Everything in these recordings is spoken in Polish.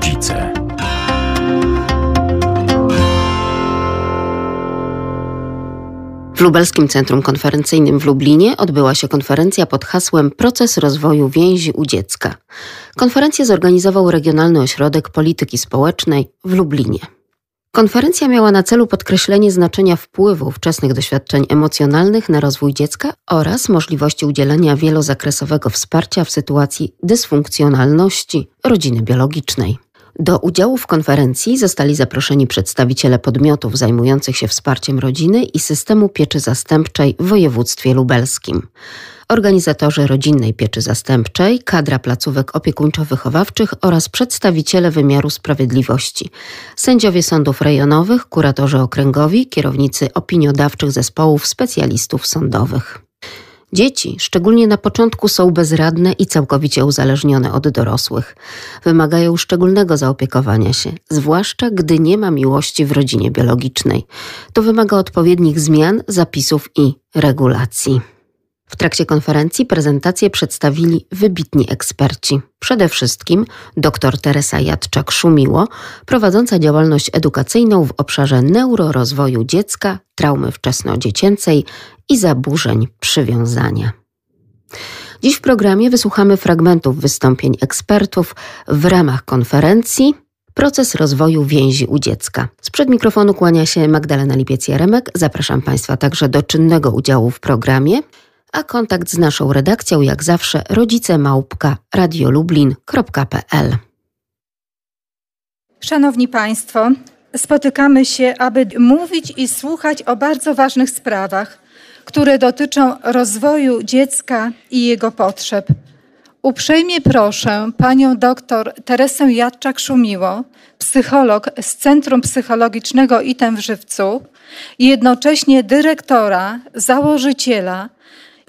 rodzice. W Lubelskim Centrum Konferencyjnym w Lublinie odbyła się konferencja pod hasłem Proces rozwoju więzi u dziecka. Konferencję zorganizował Regionalny Ośrodek Polityki Społecznej w Lublinie. Konferencja miała na celu podkreślenie znaczenia wpływu wczesnych doświadczeń emocjonalnych na rozwój dziecka oraz możliwości udzielenia wielozakresowego wsparcia w sytuacji dysfunkcjonalności rodziny biologicznej. Do udziału w konferencji zostali zaproszeni przedstawiciele podmiotów zajmujących się wsparciem rodziny i systemu pieczy zastępczej w województwie lubelskim. Organizatorzy rodzinnej pieczy zastępczej, kadra placówek opiekuńczo-wychowawczych oraz przedstawiciele wymiaru sprawiedliwości, sędziowie sądów rejonowych, kuratorzy okręgowi, kierownicy opiniodawczych zespołów specjalistów sądowych. Dzieci, szczególnie na początku, są bezradne i całkowicie uzależnione od dorosłych. Wymagają szczególnego zaopiekowania się, zwłaszcza gdy nie ma miłości w rodzinie biologicznej. To wymaga odpowiednich zmian, zapisów i regulacji. W trakcie konferencji prezentację przedstawili wybitni eksperci. Przede wszystkim dr Teresa Jadczak-Szumiło, prowadząca działalność edukacyjną w obszarze neurorozwoju dziecka, traumy wczesnodziecięcej i zaburzeń przywiązania. Dziś w programie wysłuchamy fragmentów wystąpień ekspertów w ramach konferencji Proces rozwoju więzi u dziecka. Sprzed mikrofonu kłania się Magdalena Lipiec-Jaremek. Zapraszam Państwa także do czynnego udziału w programie a kontakt z naszą redakcją jak zawsze rodzicemałpka radiolublin.pl. Szanowni Państwo, spotykamy się, aby mówić i słuchać o bardzo ważnych sprawach, które dotyczą rozwoju dziecka i jego potrzeb. Uprzejmie proszę panią doktor Teresę Jadczak-Szumiło, psycholog z Centrum Psychologicznego ITEM w Żywcu jednocześnie dyrektora, założyciela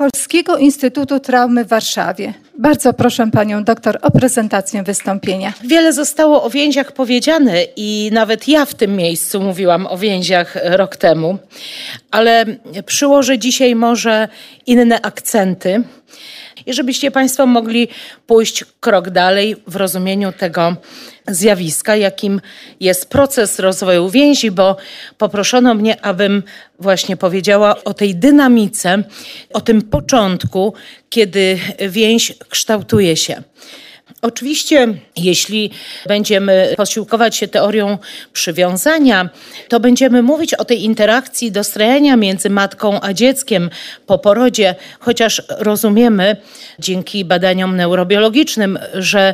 Polskiego Instytutu Traumy w Warszawie. Bardzo proszę panią doktor o prezentację wystąpienia. Wiele zostało o więziach powiedziane i nawet ja w tym miejscu mówiłam o więziach rok temu, ale przyłożę dzisiaj może inne akcenty i żebyście Państwo mogli pójść krok dalej w rozumieniu tego zjawiska, jakim jest proces rozwoju więzi, bo poproszono mnie, abym właśnie powiedziała o tej dynamice, o tym początku, kiedy więź kształtuje się. Oczywiście, jeśli będziemy posiłkować się teorią przywiązania, to będziemy mówić o tej interakcji dostrajania między matką a dzieckiem po porodzie, chociaż rozumiemy dzięki badaniom neurobiologicznym, że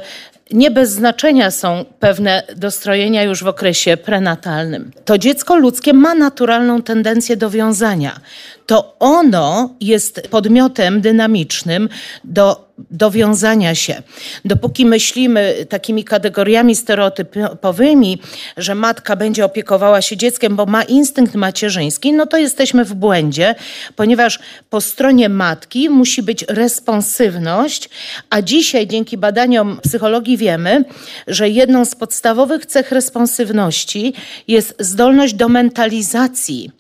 nie bez znaczenia są pewne dostrojenia już w okresie prenatalnym. To dziecko ludzkie ma naturalną tendencję do wiązania. To ono jest podmiotem dynamicznym do dowiązania się. Dopóki myślimy takimi kategoriami stereotypowymi, że matka będzie opiekowała się dzieckiem, bo ma instynkt macierzyński, no to jesteśmy w błędzie, ponieważ po stronie matki musi być responsywność, a dzisiaj dzięki badaniom psychologii wiemy, że jedną z podstawowych cech responsywności jest zdolność do mentalizacji,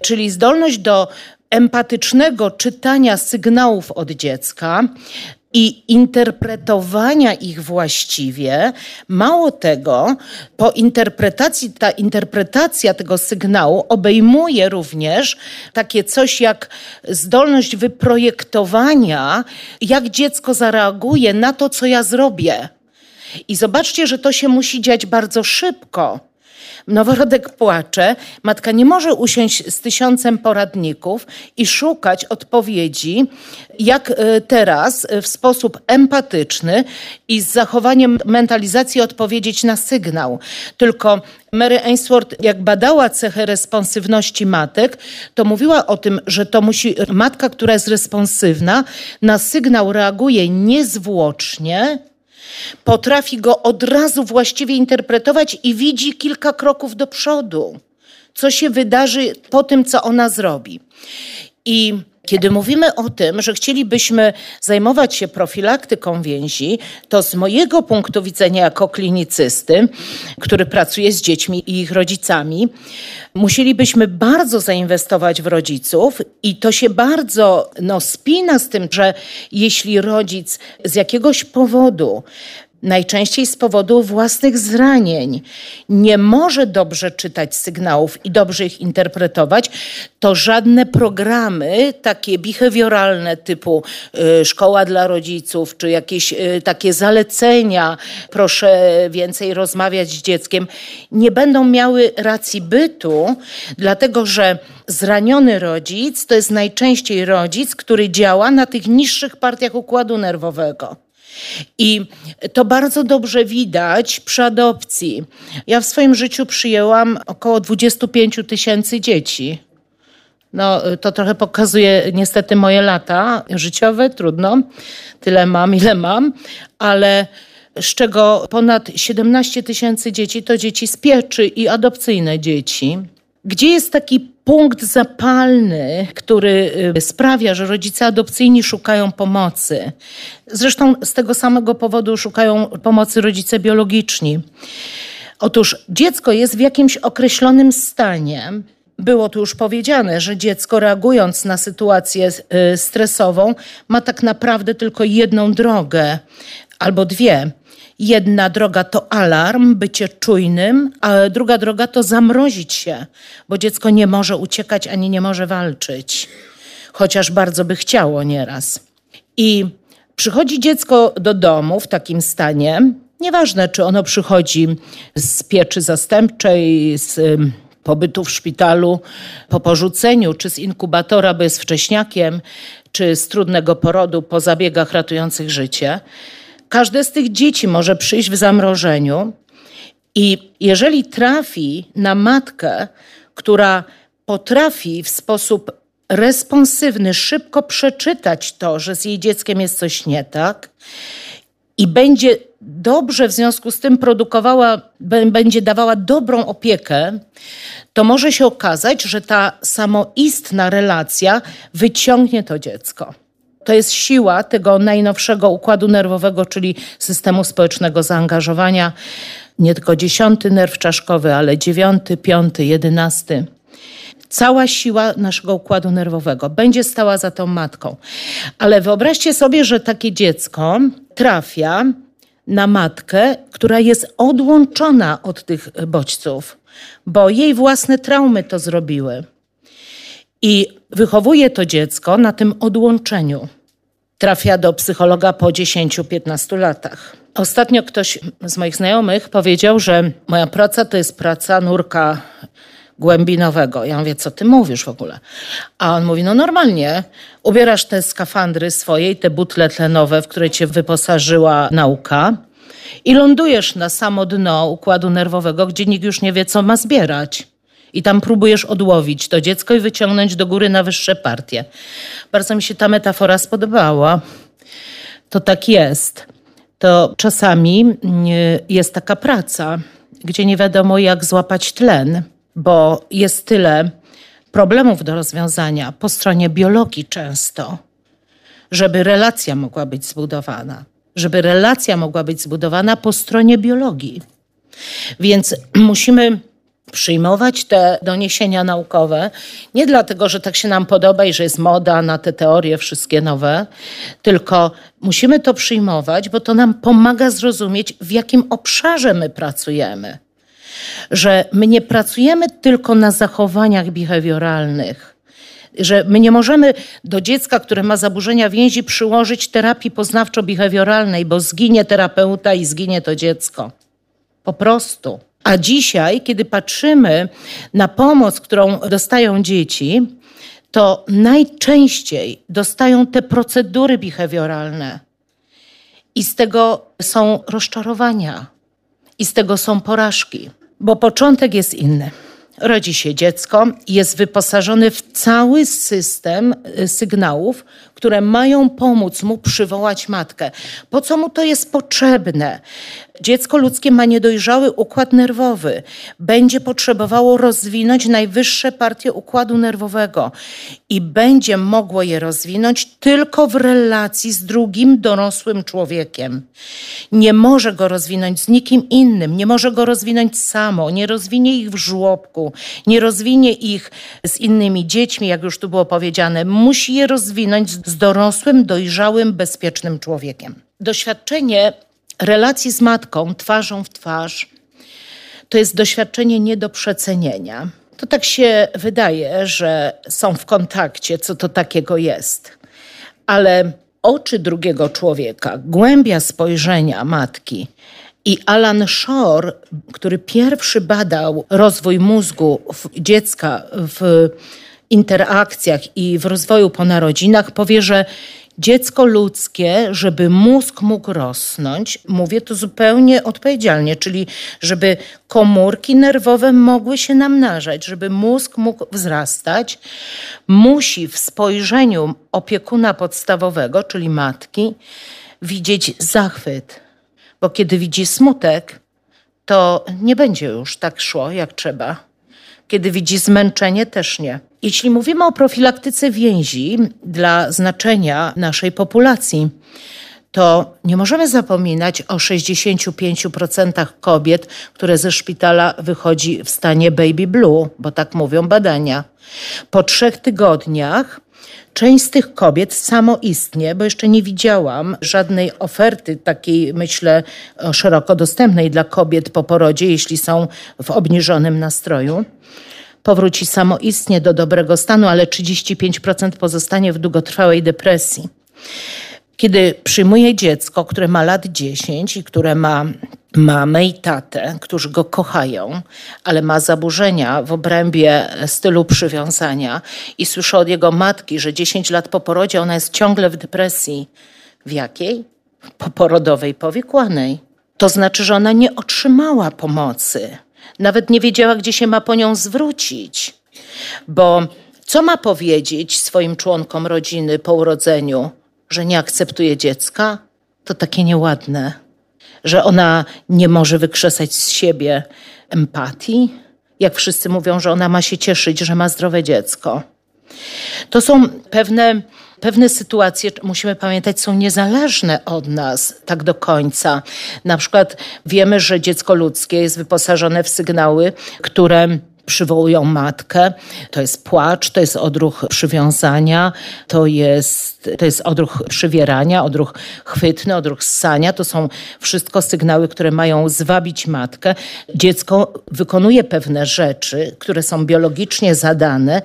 czyli zdolność do empatycznego czytania sygnałów od dziecka, i interpretowania ich właściwie. Mało tego, po interpretacji, ta interpretacja tego sygnału obejmuje również takie coś jak zdolność wyprojektowania, jak dziecko zareaguje na to, co ja zrobię. I zobaczcie, że to się musi dziać bardzo szybko Noworodek płacze, matka nie może usiąść z tysiącem poradników i szukać odpowiedzi, jak e, teraz e, w sposób empatyczny i z zachowaniem mentalizacji odpowiedzieć na sygnał. Tylko Mary Ainsworth, jak badała cechę responsywności matek, to mówiła o tym, że to musi matka, która jest responsywna, na sygnał reaguje niezwłocznie, Potrafi go od razu właściwie interpretować i widzi kilka kroków do przodu, co się wydarzy po tym, co ona zrobi. I kiedy mówimy o tym, że chcielibyśmy zajmować się profilaktyką więzi, to z mojego punktu widzenia jako klinicysty, który pracuje z dziećmi i ich rodzicami, musielibyśmy bardzo zainwestować w rodziców i to się bardzo no, spina z tym, że jeśli rodzic z jakiegoś powodu najczęściej z powodu własnych zranień, nie może dobrze czytać sygnałów i dobrze ich interpretować, to żadne programy takie behawioralne typu y, szkoła dla rodziców, czy jakieś y, takie zalecenia, proszę więcej rozmawiać z dzieckiem, nie będą miały racji bytu, dlatego że zraniony rodzic to jest najczęściej rodzic, który działa na tych niższych partiach układu nerwowego. I to bardzo dobrze widać przy adopcji. Ja w swoim życiu przyjęłam około 25 tysięcy dzieci. No, to trochę pokazuje niestety moje lata życiowe, trudno. Tyle mam, ile mam, ale z czego ponad 17 tysięcy dzieci to dzieci z pieczy i adopcyjne dzieci. Gdzie jest taki punkt zapalny, który y, sprawia, że rodzice adopcyjni szukają pomocy? Zresztą z tego samego powodu szukają pomocy rodzice biologiczni. Otóż dziecko jest w jakimś określonym stanie. Było tu już powiedziane, że dziecko reagując na sytuację y, stresową ma tak naprawdę tylko jedną drogę albo dwie Jedna droga to alarm, bycie czujnym, a druga droga to zamrozić się, bo dziecko nie może uciekać ani nie może walczyć, chociaż bardzo by chciało nieraz. I przychodzi dziecko do domu w takim stanie, nieważne czy ono przychodzi z pieczy zastępczej, z pobytu w szpitalu po porzuceniu, czy z inkubatora, bo jest wcześniakiem, czy z trudnego porodu po zabiegach ratujących życie Każde z tych dzieci może przyjść w zamrożeniu i jeżeli trafi na matkę, która potrafi w sposób responsywny szybko przeczytać to, że z jej dzieckiem jest coś nie tak i będzie dobrze w związku z tym produkowała, będzie dawała dobrą opiekę, to może się okazać, że ta samoistna relacja wyciągnie to dziecko. To jest siła tego najnowszego układu nerwowego, czyli systemu społecznego zaangażowania. Nie tylko dziesiąty nerw czaszkowy, ale dziewiąty, piąty, jedenasty. Cała siła naszego układu nerwowego będzie stała za tą matką. Ale wyobraźcie sobie, że takie dziecko trafia na matkę, która jest odłączona od tych bodźców, bo jej własne traumy to zrobiły. I wychowuje to dziecko na tym odłączeniu. Trafia do psychologa po 10-15 latach. Ostatnio ktoś z moich znajomych powiedział, że moja praca to jest praca nurka głębinowego. Ja mówię, co ty mówisz w ogóle? A on mówi, no normalnie, ubierasz te skafandry swoje i te butle tlenowe, w które cię wyposażyła nauka i lądujesz na samo dno układu nerwowego, gdzie nikt już nie wie, co ma zbierać i tam próbujesz odłowić to dziecko i wyciągnąć do góry na wyższe partie. Bardzo mi się ta metafora spodobała. To tak jest. To czasami mm, jest taka praca, gdzie nie wiadomo, jak złapać tlen, bo jest tyle problemów do rozwiązania po stronie biologii często, żeby relacja mogła być zbudowana. Żeby relacja mogła być zbudowana po stronie biologii. Więc musimy przyjmować te doniesienia naukowe, nie dlatego, że tak się nam podoba i że jest moda na te teorie wszystkie nowe, tylko musimy to przyjmować, bo to nam pomaga zrozumieć, w jakim obszarze my pracujemy. Że my nie pracujemy tylko na zachowaniach behawioralnych, że my nie możemy do dziecka, które ma zaburzenia więzi, przyłożyć terapii poznawczo-behawioralnej, bo zginie terapeuta i zginie to dziecko. Po prostu. A dzisiaj, kiedy patrzymy na pomoc, którą dostają dzieci, to najczęściej dostają te procedury behawioralne. I z tego są rozczarowania, i z tego są porażki, bo początek jest inny. Rodzi się dziecko, jest wyposażony w cały system y, sygnałów, które mają pomóc mu przywołać matkę. Po co mu to jest potrzebne? Dziecko ludzkie ma niedojrzały układ nerwowy. Będzie potrzebowało rozwinąć najwyższe partie układu nerwowego i będzie mogło je rozwinąć tylko w relacji z drugim dorosłym człowiekiem. Nie może go rozwinąć z nikim innym, nie może go rozwinąć samo, nie rozwinie ich w żłobku, nie rozwinie ich z innymi dziećmi, jak już tu było powiedziane. Musi je rozwinąć z dorosłym, dojrzałym, bezpiecznym człowiekiem. Doświadczenie relacji z matką twarzą w twarz to jest doświadczenie nie do przecenienia. To tak się wydaje, że są w kontakcie, co to takiego jest. Ale oczy drugiego człowieka, głębia spojrzenia matki i Alan Shore, który pierwszy badał rozwój mózgu dziecka w interakcjach i w rozwoju po narodzinach, powie, że dziecko ludzkie, żeby mózg mógł rosnąć, mówię to zupełnie odpowiedzialnie, czyli żeby komórki nerwowe mogły się namnażać, żeby mózg mógł wzrastać, musi w spojrzeniu opiekuna podstawowego, czyli matki, widzieć zachwyt. Bo kiedy widzi smutek, to nie będzie już tak szło jak trzeba. Kiedy widzi zmęczenie, też nie. Jeśli mówimy o profilaktyce więzi dla znaczenia naszej populacji, to nie możemy zapominać o 65% kobiet, które ze szpitala wychodzi w stanie baby blue, bo tak mówią badania. Po trzech tygodniach Część z tych kobiet samoistnie, bo jeszcze nie widziałam żadnej oferty takiej, myślę, szeroko dostępnej dla kobiet po porodzie, jeśli są w obniżonym nastroju powróci samoistnie do dobrego stanu, ale 35% pozostanie w długotrwałej depresji. Kiedy przyjmuje dziecko, które ma lat 10 i które ma mamę i tatę, którzy go kochają, ale ma zaburzenia w obrębie stylu przywiązania i słyszę od jego matki, że 10 lat po porodzie ona jest ciągle w depresji. W jakiej? Poporodowej, powikłanej. To znaczy, że ona nie otrzymała pomocy. Nawet nie wiedziała, gdzie się ma po nią zwrócić. Bo co ma powiedzieć swoim członkom rodziny po urodzeniu? Że nie akceptuje dziecka? To takie nieładne. Że ona nie może wykrzesać z siebie empatii? Jak wszyscy mówią, że ona ma się cieszyć, że ma zdrowe dziecko. To są pewne pewne sytuacje, musimy pamiętać, są niezależne od nas tak do końca. Na przykład wiemy, że dziecko ludzkie jest wyposażone w sygnały, które przywołują matkę. To jest płacz, to jest odruch przywiązania, to jest, to jest odruch przywierania, odruch chwytny, odruch ssania. To są wszystko sygnały, które mają zwabić matkę. Dziecko wykonuje pewne rzeczy, które są biologicznie zadane,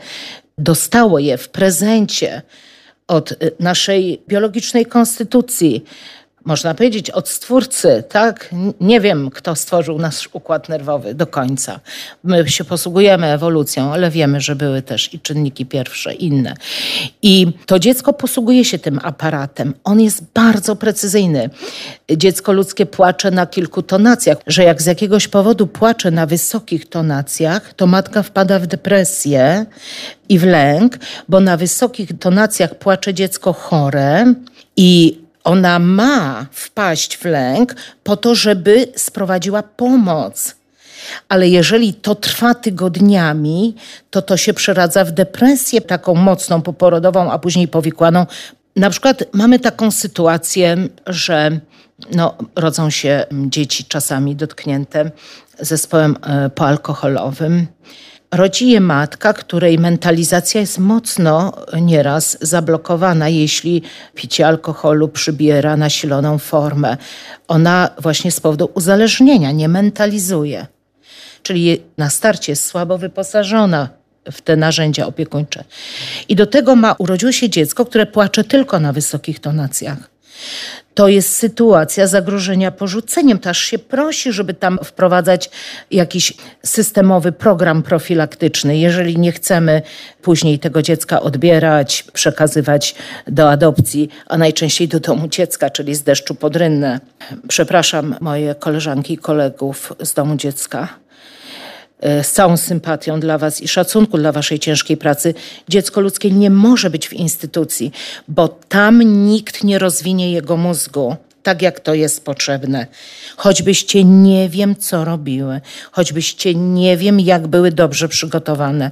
dostało je w prezencie od y, naszej biologicznej konstytucji, można powiedzieć, od stwórcy, tak? Nie wiem, kto stworzył nasz układ nerwowy do końca. My się posługujemy ewolucją, ale wiemy, że były też i czynniki pierwsze, inne. I to dziecko posługuje się tym aparatem. On jest bardzo precyzyjny. Dziecko ludzkie płacze na kilku tonacjach, że jak z jakiegoś powodu płacze na wysokich tonacjach, to matka wpada w depresję i w lęk, bo na wysokich tonacjach płacze dziecko chore i ona ma wpaść w lęk po to, żeby sprowadziła pomoc. Ale jeżeli to trwa tygodniami, to to się przeradza w depresję taką mocną poporodową, a później powikłaną. Na przykład mamy taką sytuację, że no, rodzą się dzieci czasami dotknięte zespołem e, poalkoholowym. Rodzi je matka, której mentalizacja jest mocno nieraz zablokowana, jeśli picie alkoholu przybiera nasiloną formę. Ona właśnie z powodu uzależnienia nie mentalizuje. Czyli na starcie jest słabo wyposażona w te narzędzia opiekuńcze. I do tego ma urodziło się dziecko, które płacze tylko na wysokich tonacjach to jest sytuacja zagrożenia porzuceniem. To aż się prosi, żeby tam wprowadzać jakiś systemowy program profilaktyczny, jeżeli nie chcemy później tego dziecka odbierać, przekazywać do adopcji, a najczęściej do domu dziecka, czyli z deszczu pod rynnę. Przepraszam moje koleżanki i kolegów z domu dziecka z całą sympatią dla Was i szacunku dla Waszej ciężkiej pracy, dziecko ludzkie nie może być w instytucji, bo tam nikt nie rozwinie jego mózgu tak, jak to jest potrzebne. Choćbyście nie wiem, co robiły, choćbyście nie wiem, jak były dobrze przygotowane.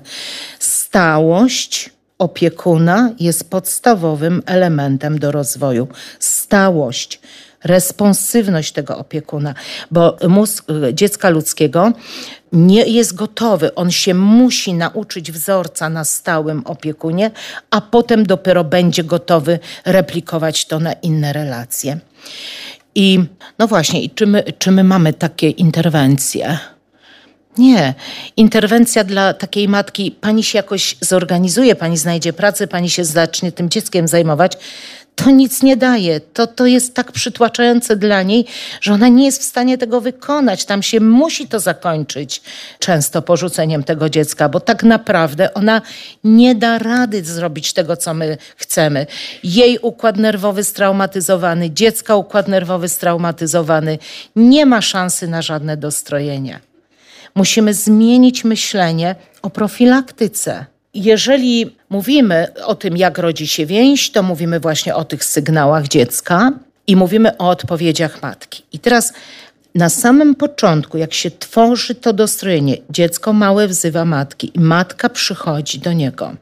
Stałość opiekuna jest podstawowym elementem do rozwoju. Stałość responsywność tego opiekuna, bo mózg dziecka ludzkiego nie jest gotowy. On się musi nauczyć wzorca na stałym opiekunie, a potem dopiero będzie gotowy replikować to na inne relacje. I no właśnie, i czy my, czy my mamy takie interwencje? Nie. Interwencja dla takiej matki, pani się jakoś zorganizuje, pani znajdzie pracę, pani się zacznie tym dzieckiem zajmować. To nic nie daje. To, to jest tak przytłaczające dla niej, że ona nie jest w stanie tego wykonać. Tam się musi to zakończyć często porzuceniem tego dziecka, bo tak naprawdę ona nie da rady zrobić tego, co my chcemy. Jej układ nerwowy straumatyzowany, dziecka układ nerwowy straumatyzowany, nie ma szansy na żadne dostrojenie. Musimy zmienić myślenie o profilaktyce. Jeżeli mówimy o tym, jak rodzi się więź, to mówimy właśnie o tych sygnałach dziecka i mówimy o odpowiedziach matki. I teraz na samym początku, jak się tworzy to dostrojenie, dziecko małe wzywa matki i matka przychodzi do niego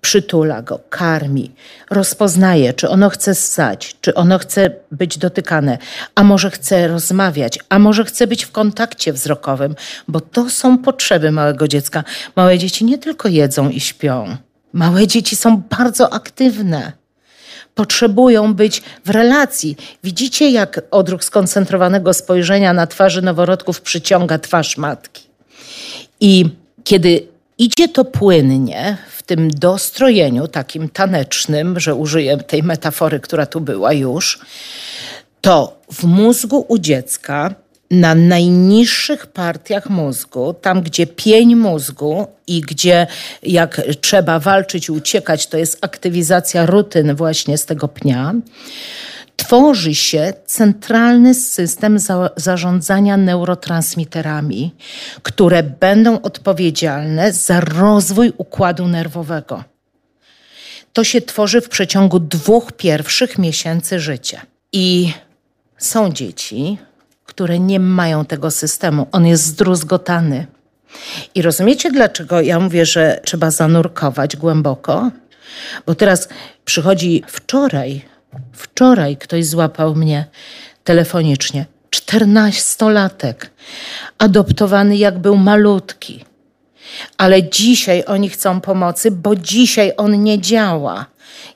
przytula go, karmi, rozpoznaje, czy ono chce ssać, czy ono chce być dotykane, a może chce rozmawiać, a może chce być w kontakcie wzrokowym, bo to są potrzeby małego dziecka. Małe dzieci nie tylko jedzą i śpią. Małe dzieci są bardzo aktywne. Potrzebują być w relacji. Widzicie, jak odruch skoncentrowanego spojrzenia na twarzy noworodków przyciąga twarz matki. I kiedy idzie to płynnie, w tym dostrojeniu takim tanecznym, że użyję tej metafory, która tu była już, to w mózgu u dziecka na najniższych partiach mózgu, tam gdzie pień mózgu i gdzie jak trzeba walczyć i uciekać, to jest aktywizacja rutyn właśnie z tego pnia, tworzy się centralny system za zarządzania neurotransmiterami, które będą odpowiedzialne za rozwój układu nerwowego. To się tworzy w przeciągu dwóch pierwszych miesięcy życia. I są dzieci, które nie mają tego systemu. On jest zdruzgotany. I rozumiecie, dlaczego ja mówię, że trzeba zanurkować głęboko? Bo teraz przychodzi wczoraj Wczoraj ktoś złapał mnie telefonicznie. Czternastolatek, adoptowany jak był malutki. Ale dzisiaj oni chcą pomocy, bo dzisiaj on nie działa.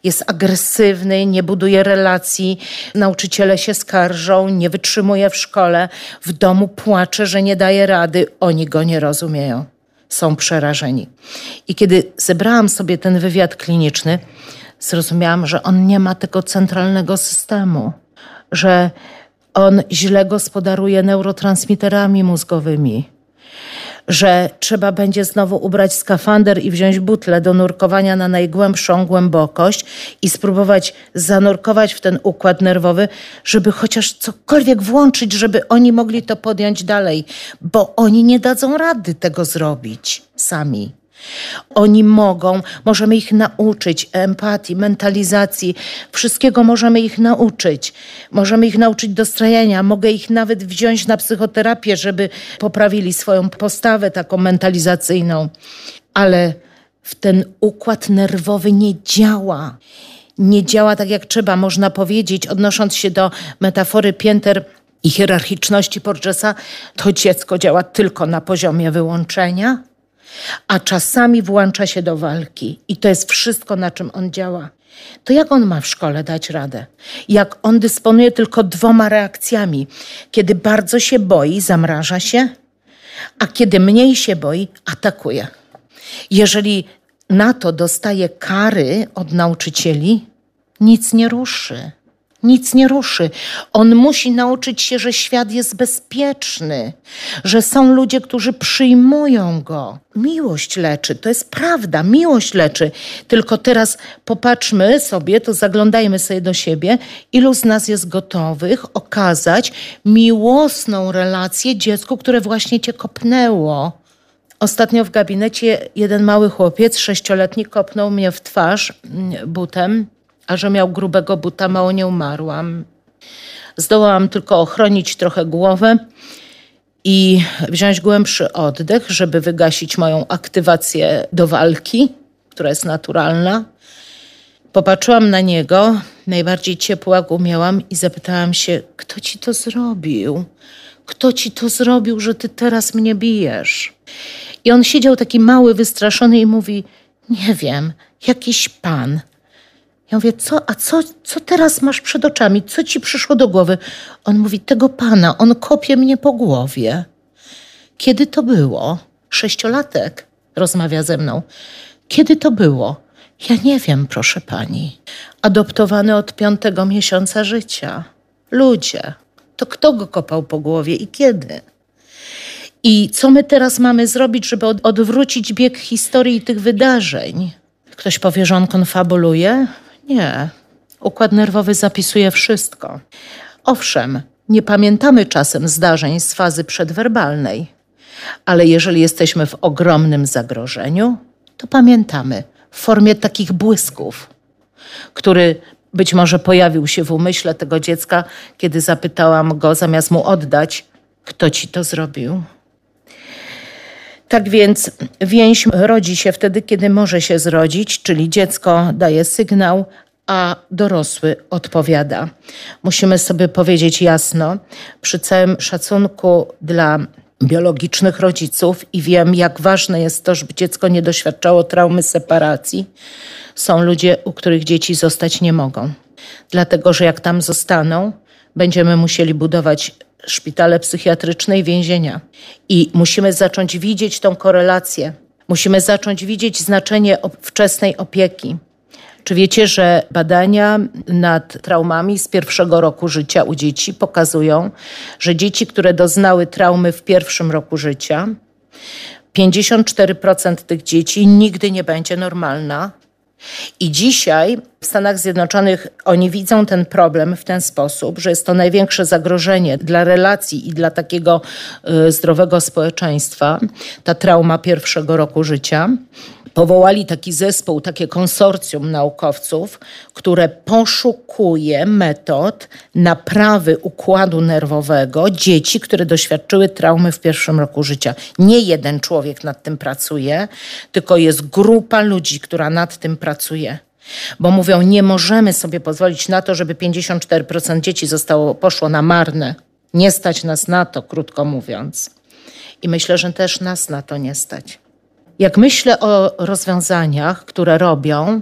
Jest agresywny, nie buduje relacji, nauczyciele się skarżą, nie wytrzymuje w szkole, w domu płacze, że nie daje rady, oni go nie rozumieją. Są przerażeni. I kiedy zebrałam sobie ten wywiad kliniczny, zrozumiałam, że on nie ma tego centralnego systemu, że on źle gospodaruje neurotransmiterami mózgowymi, że trzeba będzie znowu ubrać skafander i wziąć butlę do nurkowania na najgłębszą głębokość i spróbować zanurkować w ten układ nerwowy, żeby chociaż cokolwiek włączyć, żeby oni mogli to podjąć dalej, bo oni nie dadzą rady tego zrobić sami. Oni mogą, możemy ich nauczyć empatii, mentalizacji, wszystkiego możemy ich nauczyć. Możemy ich nauczyć dostrajania, mogę ich nawet wziąć na psychoterapię, żeby poprawili swoją postawę taką mentalizacyjną. Ale w ten układ nerwowy nie działa. Nie działa tak jak trzeba, można powiedzieć, odnosząc się do metafory pięter i hierarchiczności Porgesa, to dziecko działa tylko na poziomie wyłączenia a czasami włącza się do walki i to jest wszystko, na czym on działa. To jak on ma w szkole dać radę? Jak on dysponuje tylko dwoma reakcjami. Kiedy bardzo się boi, zamraża się, a kiedy mniej się boi, atakuje. Jeżeli na to dostaje kary od nauczycieli, nic nie ruszy nic nie ruszy. On musi nauczyć się, że świat jest bezpieczny, że są ludzie, którzy przyjmują go. Miłość leczy, to jest prawda, miłość leczy. Tylko teraz popatrzmy sobie, to zaglądajmy sobie do siebie, ilu z nas jest gotowych okazać miłosną relację dziecku, które właśnie cię kopnęło. Ostatnio w gabinecie jeden mały chłopiec, sześcioletni, kopnął mnie w twarz mm, butem a że miał grubego buta, mało nie umarłam. Zdołałam tylko ochronić trochę głowę i wziąć głębszy oddech, żeby wygasić moją aktywację do walki, która jest naturalna. Popatrzyłam na niego, najbardziej ciepło jak umiałam i zapytałam się, kto ci to zrobił? Kto ci to zrobił, że ty teraz mnie bijesz? I on siedział taki mały, wystraszony i mówi, nie wiem, jakiś pan. Ja mówię, co, a co, co teraz masz przed oczami? Co ci przyszło do głowy? On mówi, tego pana, on kopie mnie po głowie. Kiedy to było? Sześciolatek rozmawia ze mną. Kiedy to było? Ja nie wiem, proszę pani. Adoptowany od piątego miesiąca życia. Ludzie. To kto go kopał po głowie i kiedy? I co my teraz mamy zrobić, żeby odwrócić bieg historii tych wydarzeń? Ktoś powie, że on konfabuluje? Nie. Układ nerwowy zapisuje wszystko. Owszem, nie pamiętamy czasem zdarzeń z fazy przedwerbalnej, ale jeżeli jesteśmy w ogromnym zagrożeniu, to pamiętamy w formie takich błysków, który być może pojawił się w umyśle tego dziecka, kiedy zapytałam go, zamiast mu oddać, kto ci to zrobił. Tak więc więź rodzi się wtedy, kiedy może się zrodzić, czyli dziecko daje sygnał, a dorosły odpowiada. Musimy sobie powiedzieć jasno, przy całym szacunku dla biologicznych rodziców i wiem, jak ważne jest to, żeby dziecko nie doświadczało traumy separacji, są ludzie, u których dzieci zostać nie mogą. Dlatego, że jak tam zostaną, będziemy musieli budować szpitale psychiatryczne i więzienia. I musimy zacząć widzieć tą korelację. Musimy zacząć widzieć znaczenie wczesnej opieki. Czy wiecie, że badania nad traumami z pierwszego roku życia u dzieci pokazują, że dzieci, które doznały traumy w pierwszym roku życia, 54% tych dzieci nigdy nie będzie normalna, i dzisiaj w Stanach Zjednoczonych oni widzą ten problem w ten sposób, że jest to największe zagrożenie dla relacji i dla takiego y, zdrowego społeczeństwa, ta trauma pierwszego roku życia powołali taki zespół, takie konsorcjum naukowców, które poszukuje metod naprawy układu nerwowego dzieci, które doświadczyły traumy w pierwszym roku życia. Nie jeden człowiek nad tym pracuje, tylko jest grupa ludzi, która nad tym pracuje. Bo mówią, nie możemy sobie pozwolić na to, żeby 54% dzieci zostało, poszło na marne. Nie stać nas na to, krótko mówiąc. I myślę, że też nas na to nie stać. Jak myślę o rozwiązaniach, które robią,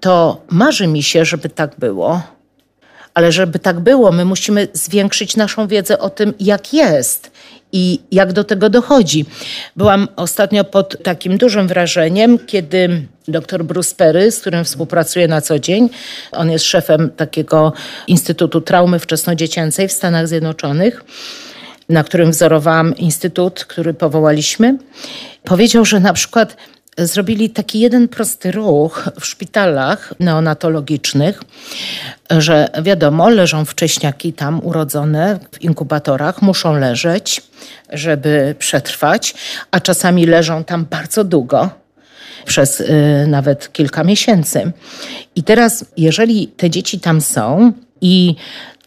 to marzy mi się, żeby tak było. Ale żeby tak było, my musimy zwiększyć naszą wiedzę o tym, jak jest i jak do tego dochodzi. Byłam ostatnio pod takim dużym wrażeniem, kiedy dr Bruce Perry, z którym współpracuję na co dzień, on jest szefem takiego Instytutu Traumy Wczesnodziecięcej w Stanach Zjednoczonych, na którym wzorowałam instytut, który powołaliśmy, powiedział, że na przykład zrobili taki jeden prosty ruch w szpitalach neonatologicznych, że wiadomo, leżą wcześniaki tam urodzone w inkubatorach, muszą leżeć, żeby przetrwać, a czasami leżą tam bardzo długo. Przez y, nawet kilka miesięcy. I teraz, jeżeli te dzieci tam są i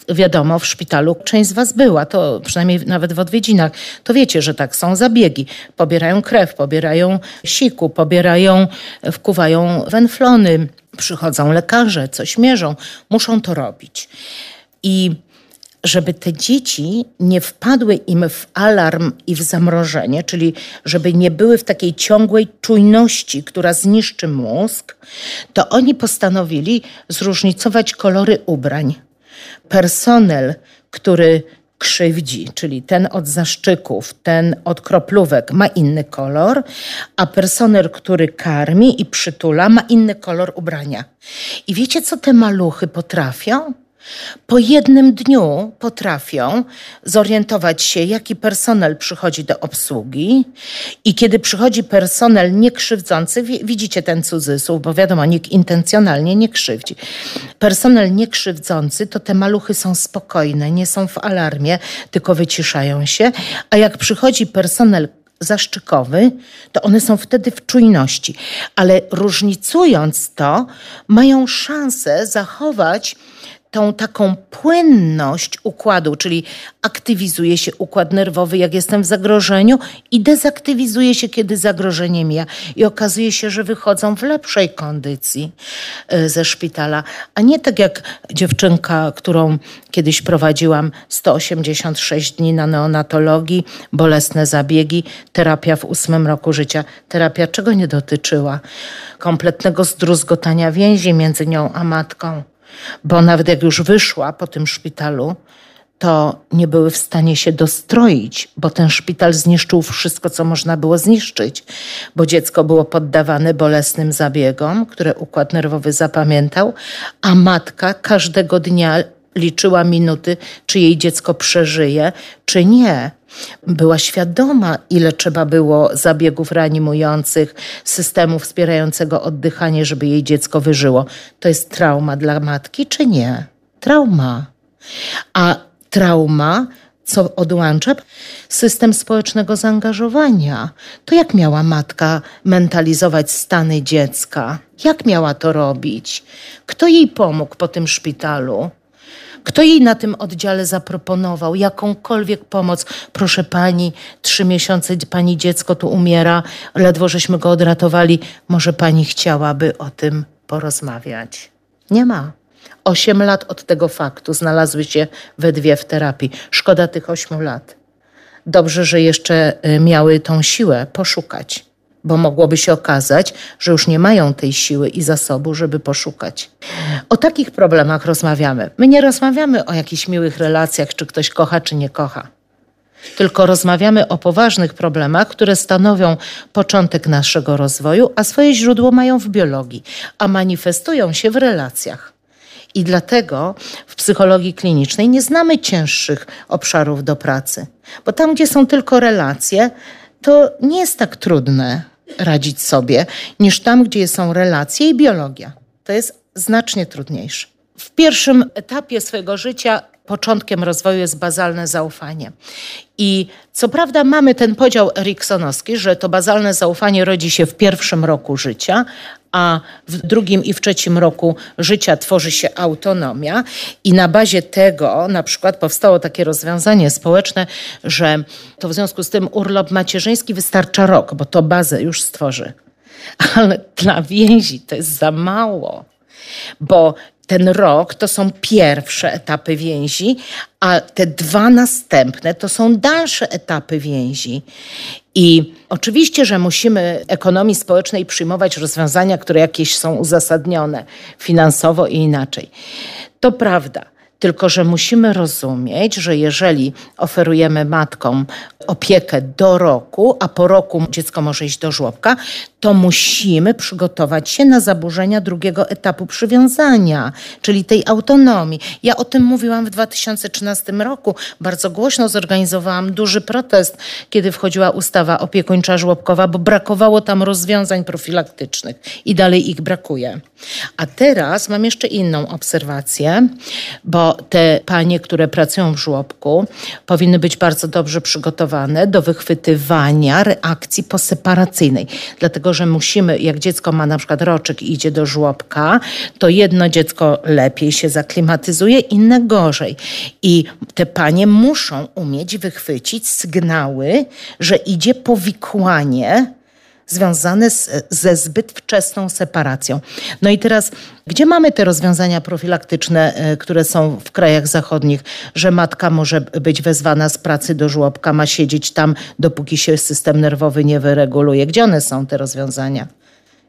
wiadomo, w szpitalu część z Was była, to przynajmniej nawet w odwiedzinach, to wiecie, że tak są zabiegi. Pobierają krew, pobierają siku, pobierają, wkuwają wenflony, przychodzą lekarze, coś mierzą, muszą to robić. I żeby te dzieci nie wpadły im w alarm i w zamrożenie, czyli żeby nie były w takiej ciągłej czujności, która zniszczy mózg, to oni postanowili zróżnicować kolory ubrań personel, który krzywdzi, czyli ten od zaszczyków, ten od kroplówek ma inny kolor, a personel, który karmi i przytula ma inny kolor ubrania. I wiecie, co te maluchy potrafią? Po jednym dniu potrafią zorientować się, jaki personel przychodzi do obsługi i kiedy przychodzi personel niekrzywdzący, widzicie ten cudzysłów, bo wiadomo, nikt intencjonalnie nie krzywdzi. Personel niekrzywdzący, to te maluchy są spokojne, nie są w alarmie, tylko wyciszają się, a jak przychodzi personel zaszczykowy, to one są wtedy w czujności. Ale różnicując to, mają szansę zachować tą taką płynność układu, czyli aktywizuje się układ nerwowy, jak jestem w zagrożeniu, i dezaktywizuje się, kiedy zagrożenie mija. I okazuje się, że wychodzą w lepszej kondycji e, ze szpitala, a nie tak jak dziewczynka, którą kiedyś prowadziłam 186 dni na neonatologii, bolesne zabiegi, terapia w ósmym roku życia. Terapia czego nie dotyczyła? Kompletnego zdruzgotania więzi między nią a matką bo nawet jak już wyszła po tym szpitalu, to nie były w stanie się dostroić, bo ten szpital zniszczył wszystko, co można było zniszczyć, bo dziecko było poddawane bolesnym zabiegom, które układ nerwowy zapamiętał, a matka każdego dnia liczyła minuty, czy jej dziecko przeżyje, czy nie. Była świadoma, ile trzeba było zabiegów reanimujących, systemu wspierającego oddychanie, żeby jej dziecko wyżyło. To jest trauma dla matki, czy nie? Trauma. A trauma co odłącza? System społecznego zaangażowania. To jak miała matka mentalizować stany dziecka? Jak miała to robić? Kto jej pomógł po tym szpitalu? Kto jej na tym oddziale zaproponował jakąkolwiek pomoc? Proszę pani, trzy miesiące pani dziecko tu umiera, ledwo żeśmy go odratowali. Może pani chciałaby o tym porozmawiać? Nie ma. Osiem lat od tego faktu znalazły się we dwie w terapii. Szkoda tych ośmiu lat. Dobrze, że jeszcze y, miały tą siłę poszukać bo mogłoby się okazać, że już nie mają tej siły i zasobu, żeby poszukać. O takich problemach rozmawiamy. My nie rozmawiamy o jakichś miłych relacjach, czy ktoś kocha, czy nie kocha. Tylko rozmawiamy o poważnych problemach, które stanowią początek naszego rozwoju, a swoje źródło mają w biologii, a manifestują się w relacjach. I dlatego w psychologii klinicznej nie znamy cięższych obszarów do pracy, bo tam, gdzie są tylko relacje, to nie jest tak trudne radzić sobie, niż tam, gdzie są relacje i biologia. To jest znacznie trudniejsze. W pierwszym etapie swojego życia początkiem rozwoju jest bazalne zaufanie. I co prawda mamy ten podział eriksonowski, że to bazalne zaufanie rodzi się w pierwszym roku życia, a w drugim i w trzecim roku życia tworzy się autonomia i na bazie tego na przykład powstało takie rozwiązanie społeczne, że to w związku z tym urlop macierzyński wystarcza rok, bo to bazę już stworzy. Ale dla więzi to jest za mało, bo ten rok to są pierwsze etapy więzi, a te dwa następne to są dalsze etapy więzi. I oczywiście, że musimy ekonomii społecznej przyjmować rozwiązania, które jakieś są uzasadnione finansowo i inaczej. To prawda. Tylko, że musimy rozumieć, że jeżeli oferujemy matkom opiekę do roku, a po roku dziecko może iść do żłobka, to musimy przygotować się na zaburzenia drugiego etapu przywiązania, czyli tej autonomii. Ja o tym mówiłam w 2013 roku. Bardzo głośno zorganizowałam duży protest, kiedy wchodziła ustawa opiekuńcza żłobkowa, bo brakowało tam rozwiązań profilaktycznych i dalej ich brakuje. A teraz mam jeszcze inną obserwację, bo te panie, które pracują w żłobku, powinny być bardzo dobrze przygotowane do wychwytywania reakcji poseparacyjnej. Dlatego, że musimy, jak dziecko ma na przykład roczek i idzie do żłobka, to jedno dziecko lepiej się zaklimatyzuje, inne gorzej. I te panie muszą umieć wychwycić sygnały, że idzie powikłanie związane z, ze zbyt wczesną separacją. No i teraz, gdzie mamy te rozwiązania profilaktyczne, e, które są w krajach zachodnich, że matka może być wezwana z pracy do żłobka, ma siedzieć tam, dopóki się system nerwowy nie wyreguluje? Gdzie one są, te rozwiązania?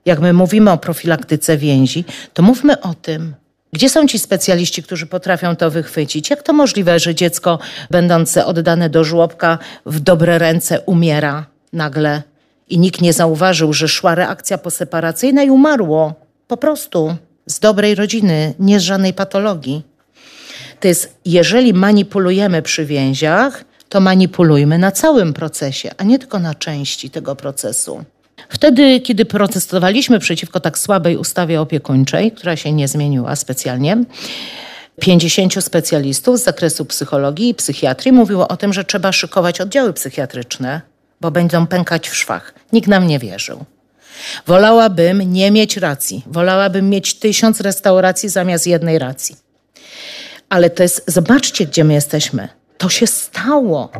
Jak my mówimy o profilaktyce więzi, to mówmy o tym. Gdzie są ci specjaliści, którzy potrafią to wychwycić? Jak to możliwe, że dziecko będące oddane do żłobka w dobre ręce umiera nagle i nikt nie zauważył, że szła reakcja poseparacyjna i umarło. Po prostu. Z dobrej rodziny, nie z żadnej patologii. To jest, jeżeli manipulujemy przy więziach, to manipulujmy na całym procesie, a nie tylko na części tego procesu. Wtedy, kiedy protestowaliśmy przeciwko tak słabej ustawie opiekuńczej, która się nie zmieniła specjalnie, 50 specjalistów z zakresu psychologii i psychiatrii mówiło o tym, że trzeba szykować oddziały psychiatryczne bo będą pękać w szwach. Nikt nam nie wierzył. Wolałabym nie mieć racji. Wolałabym mieć tysiąc restauracji zamiast jednej racji. Ale to jest, zobaczcie, gdzie my jesteśmy. To się stało.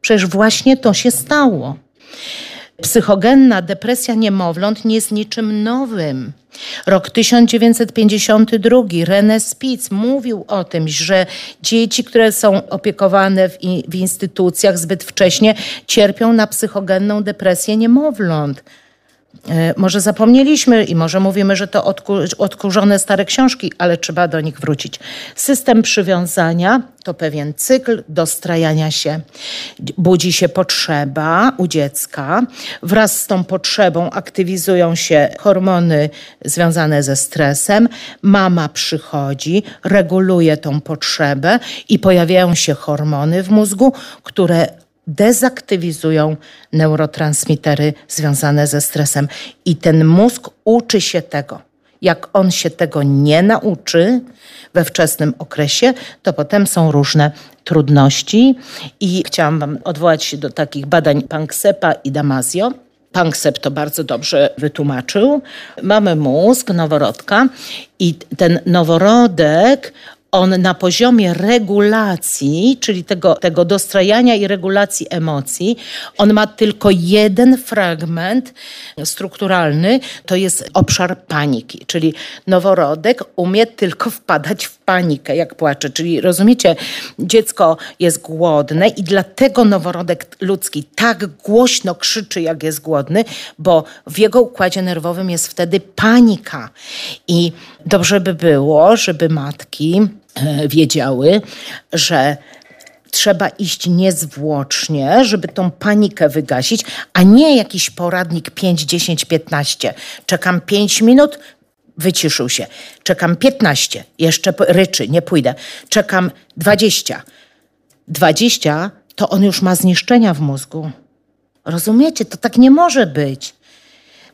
Przecież właśnie to się stało. Psychogenna depresja niemowląt nie jest niczym nowym. Rok 1952 René Spitz mówił o tym, że dzieci, które są opiekowane w, w instytucjach zbyt wcześnie, cierpią na psychogenną depresję niemowląt. E, może zapomnieliśmy i może mówimy, że to odkurzone stare książki, ale trzeba do nich wrócić. System przywiązania to pewien cykl dostrajania się. Budzi się potrzeba u dziecka. Wraz z tą potrzebą aktywizują się hormony związane ze stresem. Mama przychodzi, reguluje tą potrzebę i pojawiają się hormony w mózgu, które dezaktywizują neurotransmitery związane ze stresem. I ten mózg uczy się tego. Jak on się tego nie nauczy we wczesnym okresie, to potem są różne trudności. I chciałam Wam odwołać się do takich badań Panksepa i Damasio. Panksep to bardzo dobrze wytłumaczył. Mamy mózg noworodka i ten noworodek on na poziomie regulacji, czyli tego, tego dostrajania i regulacji emocji, on ma tylko jeden fragment strukturalny, to jest obszar paniki, czyli noworodek umie tylko wpadać w panikę, jak płacze. Czyli rozumiecie, dziecko jest głodne i dlatego noworodek ludzki tak głośno krzyczy, jak jest głodny, bo w jego układzie nerwowym jest wtedy panika. I dobrze by było, żeby matki E, wiedziały, że trzeba iść niezwłocznie, żeby tą panikę wygasić, a nie jakiś poradnik 5, 10, 15. Czekam 5 minut, wyciszył się. Czekam 15, jeszcze ryczy, nie pójdę. Czekam 20. 20 to on już ma zniszczenia w mózgu. Rozumiecie? To tak nie może być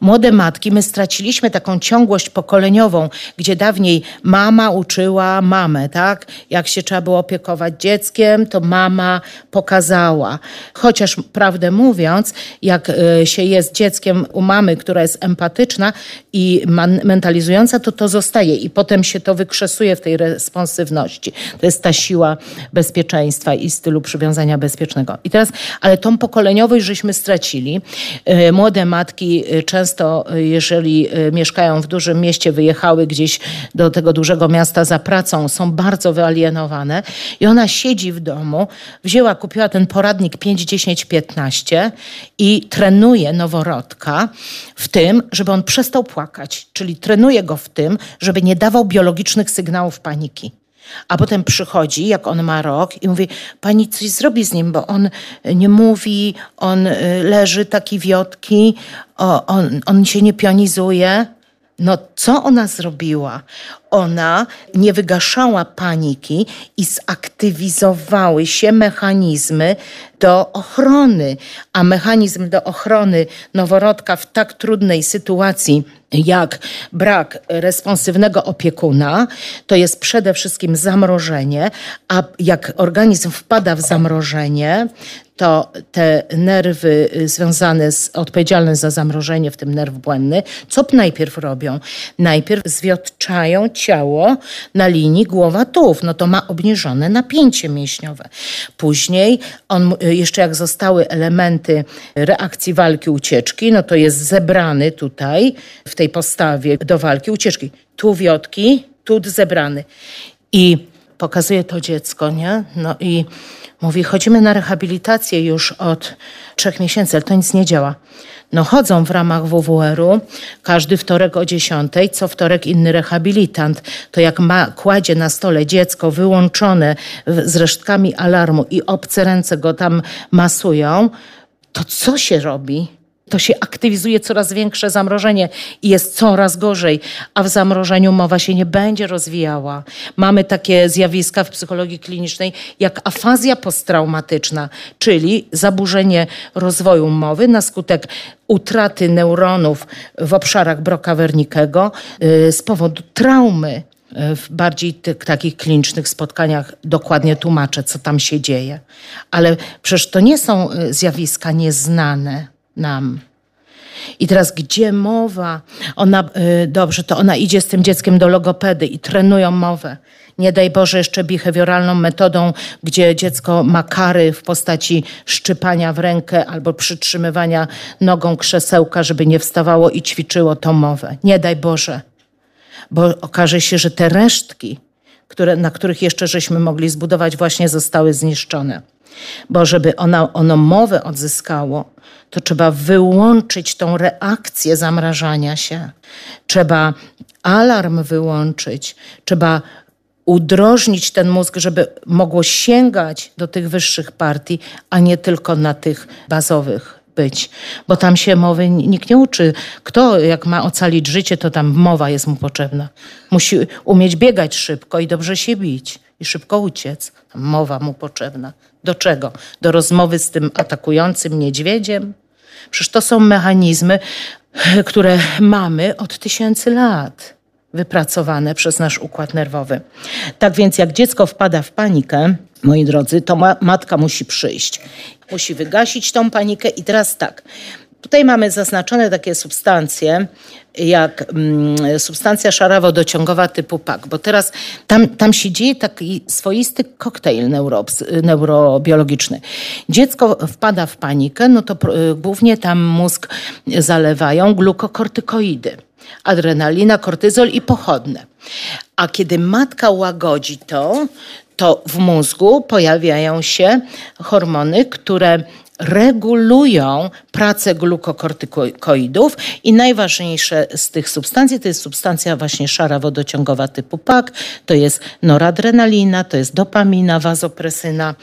młode matki, my straciliśmy taką ciągłość pokoleniową, gdzie dawniej mama uczyła mamę, tak? Jak się trzeba było opiekować dzieckiem, to mama pokazała. Chociaż prawdę mówiąc, jak e, się jest dzieckiem u mamy, która jest empatyczna i mentalizująca, to to zostaje i potem się to wykrzesuje w tej responsywności. To jest ta siła bezpieczeństwa i stylu przywiązania bezpiecznego. I teraz, ale tą pokoleniowość żeśmy stracili. E, młode matki e, często często, y, jeżeli y, mieszkają w dużym mieście, wyjechały gdzieś do tego dużego miasta za pracą, są bardzo wyalienowane i ona siedzi w domu, wzięła, kupiła ten poradnik 5, 10, 15 i trenuje noworodka w tym, żeby on przestał płakać, czyli trenuje go w tym, żeby nie dawał biologicznych sygnałów paniki. A potem przychodzi, jak on ma rok, i mówi: Pani coś zrobi z nim, bo on nie mówi, on y, leży taki wiotki, on, on się nie pionizuje. No, co ona zrobiła? Ona nie wygaszała paniki i zaktywizowały się mechanizmy do ochrony, a mechanizm do ochrony noworodka w tak trudnej sytuacji jak brak responsywnego opiekuna, to jest przede wszystkim zamrożenie, a jak organizm wpada w zamrożenie, to te nerwy związane z, odpowiedzialne za zamrożenie, w tym nerw błędny, co najpierw robią? Najpierw zwiotczają ciało na linii głowa-tułów, no to ma obniżone napięcie mięśniowe. Później on, jeszcze jak zostały elementy reakcji walki, ucieczki, no to jest zebrany tutaj w tej postawie do walki, ucieczki. Tu wiotki, tu zebrany. I pokazuje to dziecko, nie? No i mówi, chodzimy na rehabilitację już od trzech miesięcy, ale to nic nie działa. No chodzą w ramach WWR-u każdy wtorek o 10, co wtorek inny rehabilitant. To jak ma, kładzie na stole dziecko wyłączone z resztkami alarmu i obce ręce go tam masują, to co się robi? To się aktywizuje coraz większe zamrożenie i jest coraz gorzej, a w zamrożeniu mowa się nie będzie rozwijała. Mamy takie zjawiska w psychologii klinicznej jak afazja posttraumatyczna, czyli zaburzenie rozwoju mowy na skutek utraty neuronów w obszarach Broca Wernickiego y, z powodu traumy. Y, w bardziej tych, takich klinicznych spotkaniach dokładnie tłumaczę, co tam się dzieje. Ale przecież to nie są y, zjawiska nieznane nam. I teraz gdzie mowa? Ona, y, dobrze, to ona idzie z tym dzieckiem do logopedy i trenują mowę. Nie daj Boże jeszcze behawioralną metodą, gdzie dziecko ma kary w postaci szczypania w rękę albo przytrzymywania nogą krzesełka, żeby nie wstawało i ćwiczyło tą mowę. Nie daj Boże. Bo okaże się, że te resztki, które, na których jeszcze żeśmy mogli zbudować, właśnie zostały zniszczone. Bo żeby ona, ono mowę odzyskało, to trzeba wyłączyć tą reakcję zamrażania się. Trzeba alarm wyłączyć, trzeba udrożnić ten mózg, żeby mogło sięgać do tych wyższych partii, a nie tylko na tych bazowych być, bo tam się mowy nikt nie uczy. Kto jak ma ocalić życie, to tam mowa jest mu potrzebna. Musi umieć biegać szybko i dobrze się bić i szybko uciec. Mowa mu potrzebna. Do czego? Do rozmowy z tym atakującym niedźwiedziem? Przecież to są mechanizmy, które mamy od tysięcy lat wypracowane przez nasz układ nerwowy. Tak więc jak dziecko wpada w panikę, moi drodzy, to ma matka musi przyjść. Musi wygasić tą panikę i teraz tak. Tutaj mamy zaznaczone takie substancje, jak mm, substancja szarawo-dociągowa typu PAK, bo teraz tam, tam się dzieje taki swoisty koktajl neurobiologiczny. Dziecko wpada w panikę, no to głównie tam mózg zalewają glukokortykoidy adrenalina, kortyzol i pochodne. A kiedy matka łagodzi to, to w mózgu pojawiają się hormony, które regulują pracę glukokortykoidów i najważniejsze z tych substancji to jest substancja właśnie szara wodociągowa typu PAK, to jest noradrenalina, to jest dopamina, wazopresyna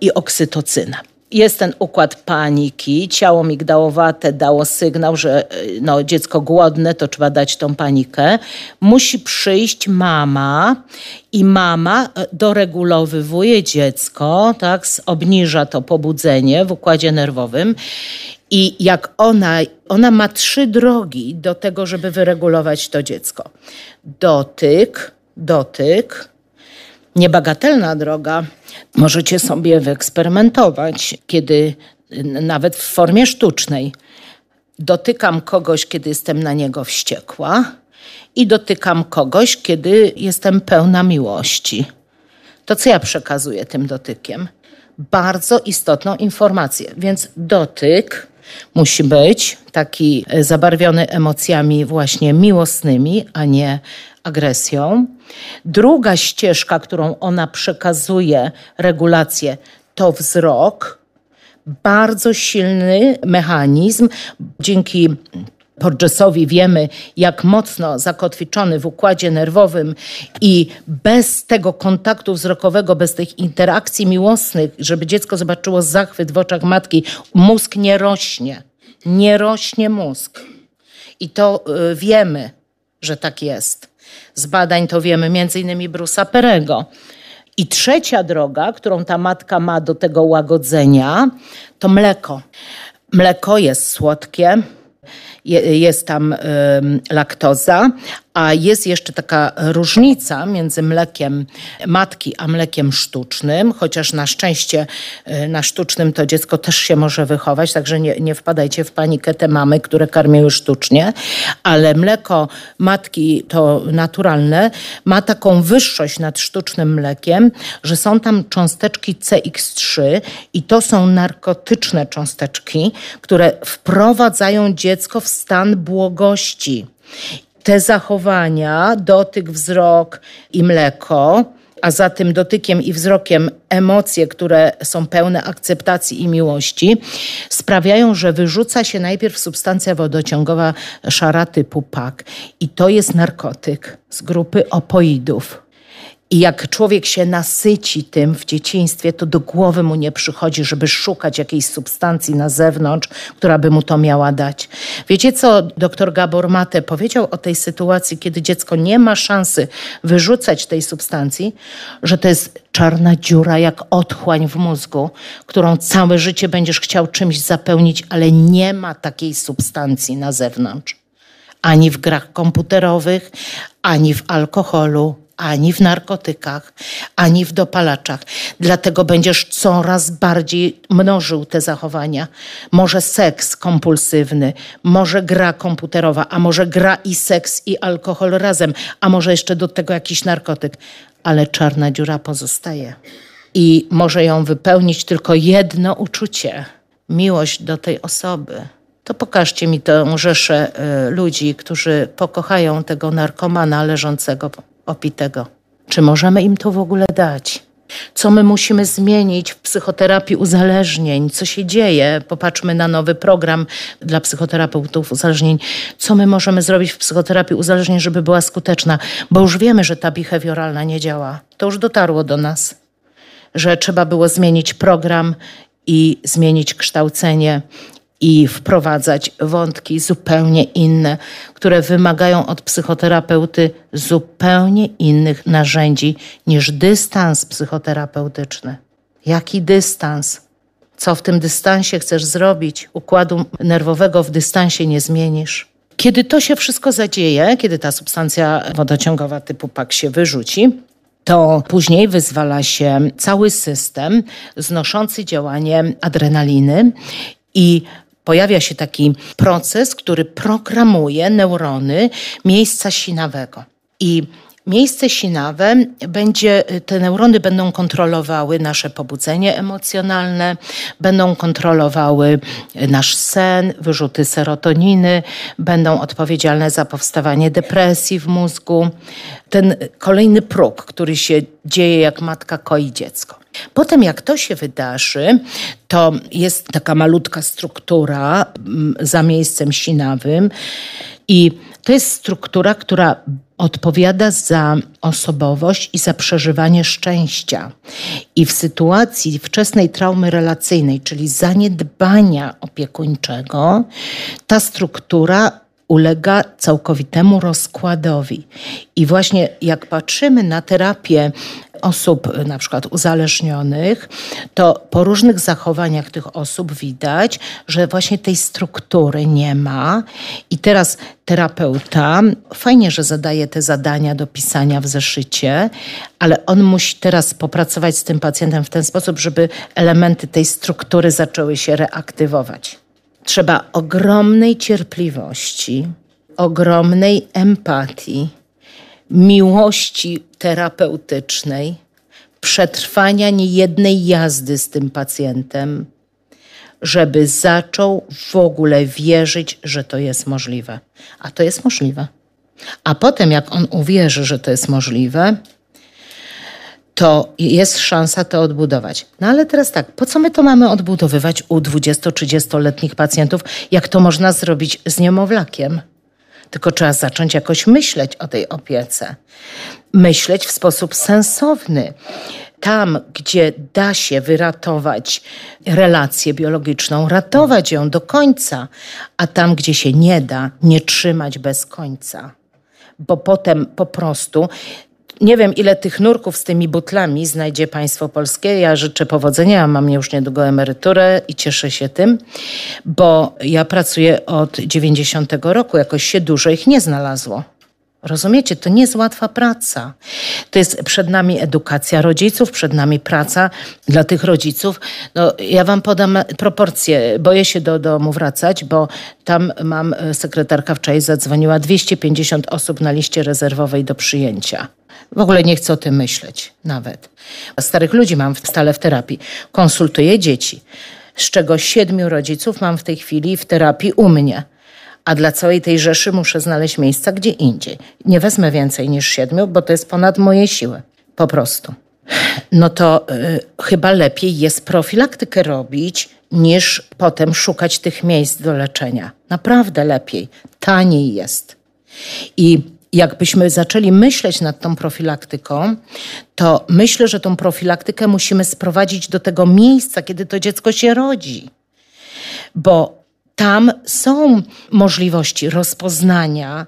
i oksytocyna jest ten układ paniki, ciało migdałowate dało sygnał, że e, no, dziecko głodne, to trzeba dać tą panikę. Musi przyjść mama i mama e, doregulowywuje dziecko, tak, obniża to pobudzenie w układzie nerwowym. I jak ona, ona ma trzy drogi do tego, żeby wyregulować to dziecko. Dotyk, dotyk, niebagatelna droga. Możecie sobie wyeksperymentować, kiedy nawet w formie sztucznej dotykam kogoś, kiedy jestem na niego wściekła i dotykam kogoś, kiedy jestem pełna miłości. To co ja przekazuję tym dotykiem? Bardzo istotną informację. Więc dotyk musi być taki zabarwiony emocjami właśnie miłosnymi, a nie agresją. Druga ścieżka, którą ona przekazuje regulację, to wzrok. Bardzo silny mechanizm. Dzięki Porgesowi wiemy, jak mocno zakotwiczony w układzie nerwowym i bez tego kontaktu wzrokowego, bez tych interakcji miłosnych, żeby dziecko zobaczyło zachwyt w oczach matki, mózg nie rośnie. Nie rośnie mózg. I to y, wiemy, że tak jest. Z badań to wiemy, innymi Brusa Perego. I trzecia droga, którą ta matka ma do tego łagodzenia, to mleko. Mleko jest słodkie, jest tam laktoza, a jest jeszcze taka różnica między mlekiem matki a mlekiem sztucznym, chociaż na szczęście y, na sztucznym to dziecko też się może wychować, także nie, nie wpadajcie w panikę te mamy, które karmią sztucznie, ale mleko matki to naturalne ma taką wyższość nad sztucznym mlekiem, że są tam cząsteczki CX3 i to są narkotyczne cząsteczki, które wprowadzają dziecko w stan błogości te zachowania, dotyk, wzrok i mleko, a za tym dotykiem i wzrokiem emocje, które są pełne akceptacji i miłości, sprawiają, że wyrzuca się najpierw substancja wodociągowa szara typu PAK. I to jest narkotyk z grupy opoidów. I jak człowiek się nasyci tym w dzieciństwie, to do głowy mu nie przychodzi, żeby szukać jakiejś substancji na zewnątrz, która by mu to miała dać. Wiecie, co doktor Gabor Mate powiedział o tej sytuacji, kiedy dziecko nie ma szansy wyrzucać tej substancji, że to jest czarna dziura, jak otchłań w mózgu, którą całe życie będziesz chciał czymś zapełnić, ale nie ma takiej substancji na zewnątrz. Ani w grach komputerowych, ani w alkoholu, ani w narkotykach, ani w dopalaczach. Dlatego będziesz coraz bardziej mnożył te zachowania. Może seks kompulsywny, może gra komputerowa, a może gra i seks i alkohol razem, a może jeszcze do tego jakiś narkotyk. Ale czarna dziura pozostaje. I może ją wypełnić tylko jedno uczucie miłość do tej osoby to pokażcie mi tę rzeszę y, ludzi, którzy pokochają tego narkomana leżącego opitego. Czy możemy im to w ogóle dać? Co my musimy zmienić w psychoterapii uzależnień? Co się dzieje? Popatrzmy na nowy program dla psychoterapeutów uzależnień. Co my możemy zrobić w psychoterapii uzależnień, żeby była skuteczna? Bo już wiemy, że ta behawioralna nie działa. To już dotarło do nas, że trzeba było zmienić program i zmienić kształcenie i wprowadzać wątki zupełnie inne, które wymagają od psychoterapeuty zupełnie innych narzędzi niż dystans psychoterapeutyczny. Jaki dystans? Co w tym dystansie chcesz zrobić? Układu nerwowego w dystansie nie zmienisz. Kiedy to się wszystko zadzieje, kiedy ta substancja wodociągowa typu PAK się wyrzuci, to później wyzwala się cały system znoszący działanie adrenaliny i pojawia się taki proces, który programuje neurony miejsca sinawego. I Miejsce sinawe będzie, te neurony będą kontrolowały nasze pobudzenie emocjonalne, będą kontrolowały nasz sen, wyrzuty serotoniny, będą odpowiedzialne za powstawanie depresji w mózgu. Ten kolejny próg, który się dzieje jak matka koi dziecko. Potem, jak to się wydarzy, to jest taka malutka struktura mm, za miejscem sinawym i to jest struktura, która odpowiada za osobowość i za przeżywanie szczęścia. I w sytuacji wczesnej traumy relacyjnej, czyli zaniedbania opiekuńczego, ta struktura ulega całkowitemu rozkładowi. I właśnie jak patrzymy na terapię osób na przykład uzależnionych, to po różnych zachowaniach tych osób widać, że właśnie tej struktury nie ma. I teraz terapeuta, fajnie, że zadaje te zadania do pisania w zeszycie, ale on musi teraz popracować z tym pacjentem w ten sposób, żeby elementy tej struktury zaczęły się reaktywować. Trzeba ogromnej cierpliwości, ogromnej empatii, miłości terapeutycznej, przetrwania niejednej jazdy z tym pacjentem, żeby zaczął w ogóle wierzyć, że to jest możliwe. A to jest możliwe. A potem, jak on uwierzy, że to jest możliwe, to jest szansa to odbudować. No ale teraz tak, po co my to mamy odbudowywać u 20-30-letnich pacjentów, jak to można zrobić z niemowlakiem? Tylko trzeba zacząć jakoś myśleć o tej opiece. Myśleć w sposób sensowny. Tam, gdzie da się wyratować relację biologiczną, ratować ją do końca, a tam, gdzie się nie da, nie trzymać bez końca bo potem po prostu nie wiem, ile tych nurków z tymi butlami znajdzie państwo polskie. Ja życzę powodzenia, mam już niedługo emeryturę i cieszę się tym, bo ja pracuję od 90 roku, jakoś się dużo ich nie znalazło. Rozumiecie, to nie jest łatwa praca. To jest przed nami edukacja rodziców, przed nami praca dla tych rodziców. No, ja wam podam proporcje. Boję się do domu wracać, bo tam mam, sekretarka wczoraj zadzwoniła, 250 osób na liście rezerwowej do przyjęcia. W ogóle nie chcę o tym myśleć nawet. Starych ludzi mam stale w terapii. Konsultuję dzieci, z czego siedmiu rodziców mam w tej chwili w terapii u mnie. A dla całej tej rzeszy muszę znaleźć miejsca gdzie indziej. Nie wezmę więcej niż siedmiu, bo to jest ponad moje siły. Po prostu. No to y, chyba lepiej jest profilaktykę robić, niż potem szukać tych miejsc do leczenia. Naprawdę lepiej. Taniej jest. I jakbyśmy zaczęli myśleć nad tą profilaktyką, to myślę, że tą profilaktykę musimy sprowadzić do tego miejsca, kiedy to dziecko się rodzi. Bo tam są możliwości rozpoznania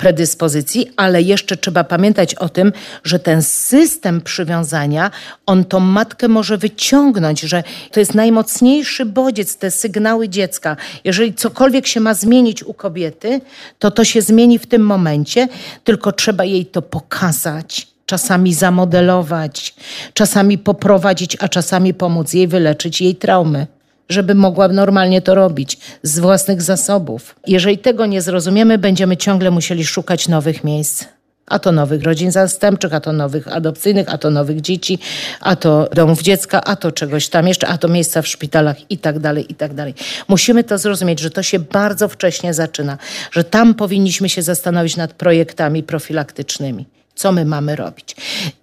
predyspozycji, ale jeszcze trzeba pamiętać o tym, że ten system przywiązania, on tą matkę może wyciągnąć, że to jest najmocniejszy bodziec, te sygnały dziecka. Jeżeli cokolwiek się ma zmienić u kobiety, to to się zmieni w tym momencie, tylko trzeba jej to pokazać czasami zamodelować, czasami poprowadzić, a czasami pomóc jej wyleczyć jej traumy żeby mogła normalnie to robić z własnych zasobów. Jeżeli tego nie zrozumiemy, będziemy ciągle musieli szukać nowych miejsc. A to nowych rodzin zastępczych, a to nowych adopcyjnych, a to nowych dzieci, a to domów dziecka, a to czegoś tam jeszcze, a to miejsca w szpitalach i tak dalej, i tak dalej. Musimy to zrozumieć, że to się bardzo wcześnie zaczyna, że tam powinniśmy się zastanowić nad projektami profilaktycznymi. Co my mamy robić?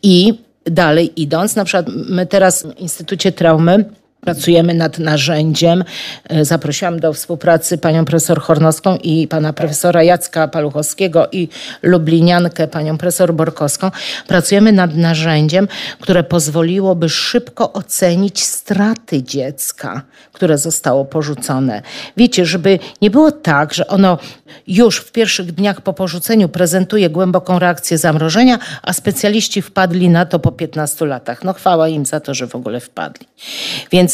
I dalej idąc, na przykład my teraz w Instytucie Traumy Pracujemy nad narzędziem. E, zaprosiłam do współpracy panią profesor Hornowską i pana profesora Jacka Paluchowskiego i lubliniankę panią profesor Borkowską. Pracujemy nad narzędziem, które pozwoliłoby szybko ocenić straty dziecka, które zostało porzucone. Wiecie, żeby nie było tak, że ono już w pierwszych dniach po porzuceniu prezentuje głęboką reakcję zamrożenia, a specjaliści wpadli na to po 15 latach. No chwała im za to, że w ogóle wpadli. Więc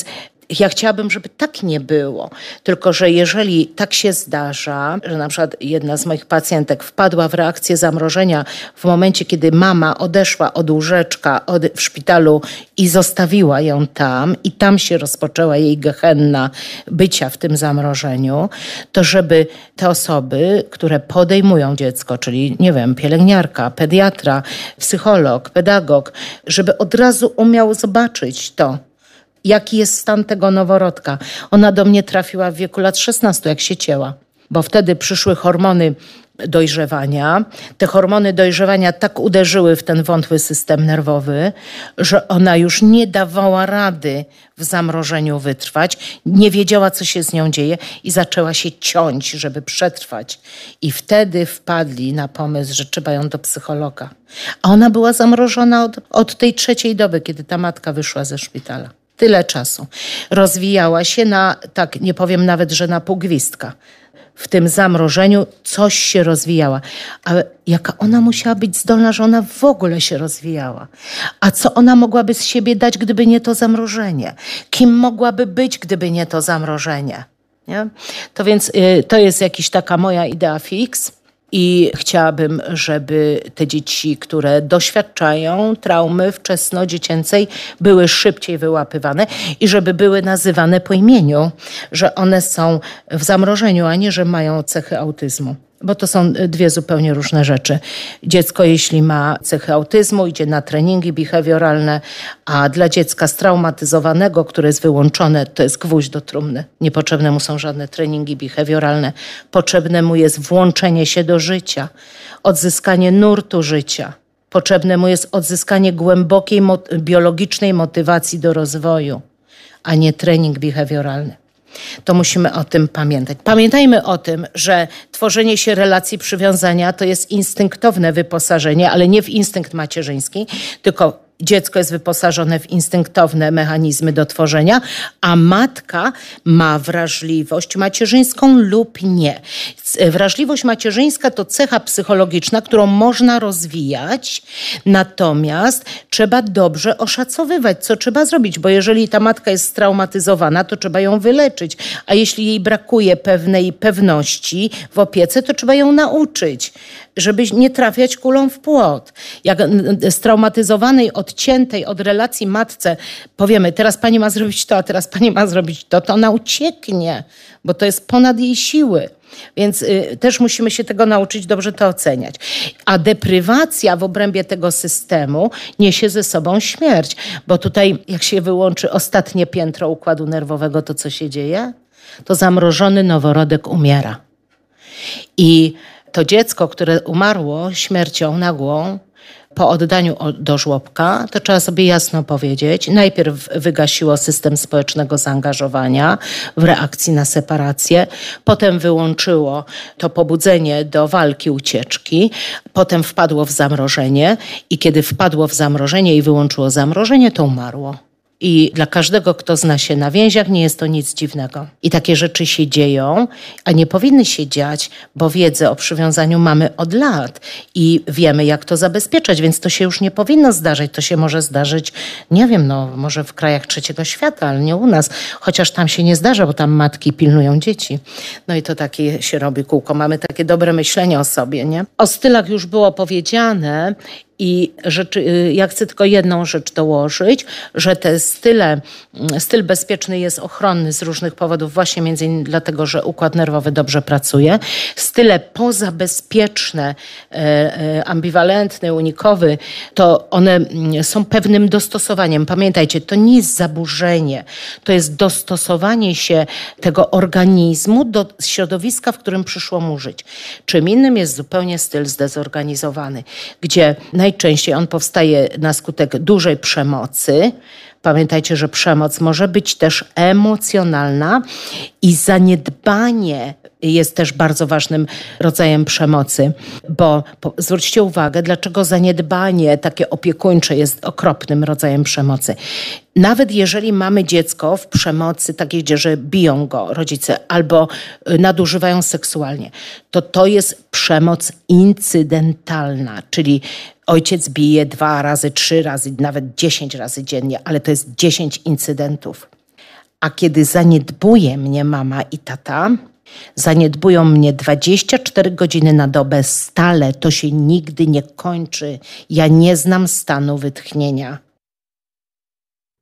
ja chciałabym, żeby tak nie było. Tylko, że jeżeli tak się zdarza, że na przykład jedna z moich pacjentek wpadła w reakcję zamrożenia w momencie, kiedy mama odeszła od łóżeczka od, w szpitalu i zostawiła ją tam, i tam się rozpoczęła jej gehenna bycia w tym zamrożeniu, to żeby te osoby, które podejmują dziecko, czyli nie wiem, pielęgniarka, pediatra, psycholog, pedagog, żeby od razu umiał zobaczyć to jaki jest stan tego noworodka. Ona do mnie trafiła w wieku lat 16, jak się cięła, bo wtedy przyszły hormony dojrzewania. Te hormony dojrzewania tak uderzyły w ten wątły system nerwowy, że ona już nie dawała rady w zamrożeniu wytrwać, nie wiedziała, co się z nią dzieje i zaczęła się ciąć, żeby przetrwać. I wtedy wpadli na pomysł, że trzeba ją do psychologa. A ona była zamrożona od, od tej trzeciej doby, kiedy ta matka wyszła ze szpitala tyle czasu. Rozwijała się na, tak nie powiem nawet, że na półgwistka. W tym zamrożeniu coś się rozwijała. Ale jaka ona musiała być zdolna, że ona w ogóle się rozwijała. A co ona mogłaby z siebie dać, gdyby nie to zamrożenie? Kim mogłaby być, gdyby nie to zamrożenie? Nie? To więc y, to jest jakaś taka moja idea fix. I chciałabym, żeby te dzieci, które doświadczają traumy wczesno-dziecięcej, były szybciej wyłapywane i żeby były nazywane po imieniu, że one są w zamrożeniu, a nie, że mają cechy autyzmu bo to są dwie zupełnie różne rzeczy. Dziecko, jeśli ma cechy autyzmu, idzie na treningi behawioralne, a dla dziecka straumatyzowanego, które jest wyłączone, to jest gwóźdź do trumny. Niepotrzebne mu są żadne treningi behawioralne. Potrzebne mu jest włączenie się do życia, odzyskanie nurtu życia. Potrzebne mu jest odzyskanie głębokiej biologicznej motywacji do rozwoju, a nie trening behawioralny to musimy o tym pamiętać. Pamiętajmy o tym, że tworzenie się relacji przywiązania to jest instynktowne wyposażenie, ale nie w instynkt macierzyński, tylko dziecko jest wyposażone w instynktowne mechanizmy do tworzenia, a matka ma wrażliwość macierzyńską lub nie. Wrażliwość macierzyńska to cecha psychologiczna, którą można rozwijać, natomiast trzeba dobrze oszacowywać, co trzeba zrobić, bo jeżeli ta matka jest straumatyzowana, to trzeba ją wyleczyć, a jeśli jej brakuje pewnej pewności w opiece, to trzeba ją nauczyć, żeby nie trafiać kulą w płot. Jak straumatyzowanej, odciętej od relacji matce powiemy, teraz pani ma zrobić to, a teraz pani ma zrobić to, to ona ucieknie, bo to jest ponad jej siły. Więc y, też musimy się tego nauczyć dobrze to oceniać. A deprywacja w obrębie tego systemu niesie ze sobą śmierć, bo tutaj jak się wyłączy ostatnie piętro układu nerwowego, to co się dzieje? To zamrożony noworodek umiera. I to dziecko, które umarło śmiercią nagłą, po oddaniu do żłobka, to trzeba sobie jasno powiedzieć, najpierw wygasiło system społecznego zaangażowania w reakcji na separację, potem wyłączyło to pobudzenie do walki, ucieczki, potem wpadło w zamrożenie i kiedy wpadło w zamrożenie i wyłączyło zamrożenie, to umarło. I dla każdego, kto zna się na więziach, nie jest to nic dziwnego. I takie rzeczy się dzieją, a nie powinny się dziać, bo wiedzę o przywiązaniu mamy od lat i wiemy, jak to zabezpieczać, więc to się już nie powinno zdarzyć. To się może zdarzyć, nie wiem, no może w krajach trzeciego świata, ale nie u nas, chociaż tam się nie zdarza, bo tam matki pilnują dzieci. No i to takie się robi kółko. Mamy takie dobre myślenie o sobie, nie? O stylach już było powiedziane i rzeczy, y, ja chcę tylko jedną rzecz dołożyć, że te style, mm, styl bezpieczny jest ochronny z różnych powodów, właśnie między innymi dlatego, że układ nerwowy dobrze pracuje. Style pozabezpieczne, e, e, ambiwalentny, unikowy, to one mm, są pewnym dostosowaniem. Pamiętajcie, to nie jest zaburzenie, to jest dostosowanie się tego organizmu do środowiska, w którym przyszło mu żyć. Czym innym jest zupełnie styl zdezorganizowany, gdzie najczęściej on powstaje na skutek dużej przemocy. Pamiętajcie, że przemoc może być też emocjonalna i zaniedbanie jest też bardzo ważnym rodzajem przemocy, bo zwróćcie uwagę, dlaczego zaniedbanie takie opiekuńcze jest okropnym rodzajem przemocy. Nawet jeżeli mamy dziecko w przemocy takiej, że biją go rodzice albo y, nadużywają seksualnie, to to jest przemoc incydentalna, czyli ojciec bije dwa razy, trzy razy, nawet dziesięć razy dziennie, ale to jest dziesięć incydentów. A kiedy zaniedbuje mnie mama i tata, Zaniedbują mnie 24 godziny na dobę stale, to się nigdy nie kończy. Ja nie znam stanu wytchnienia.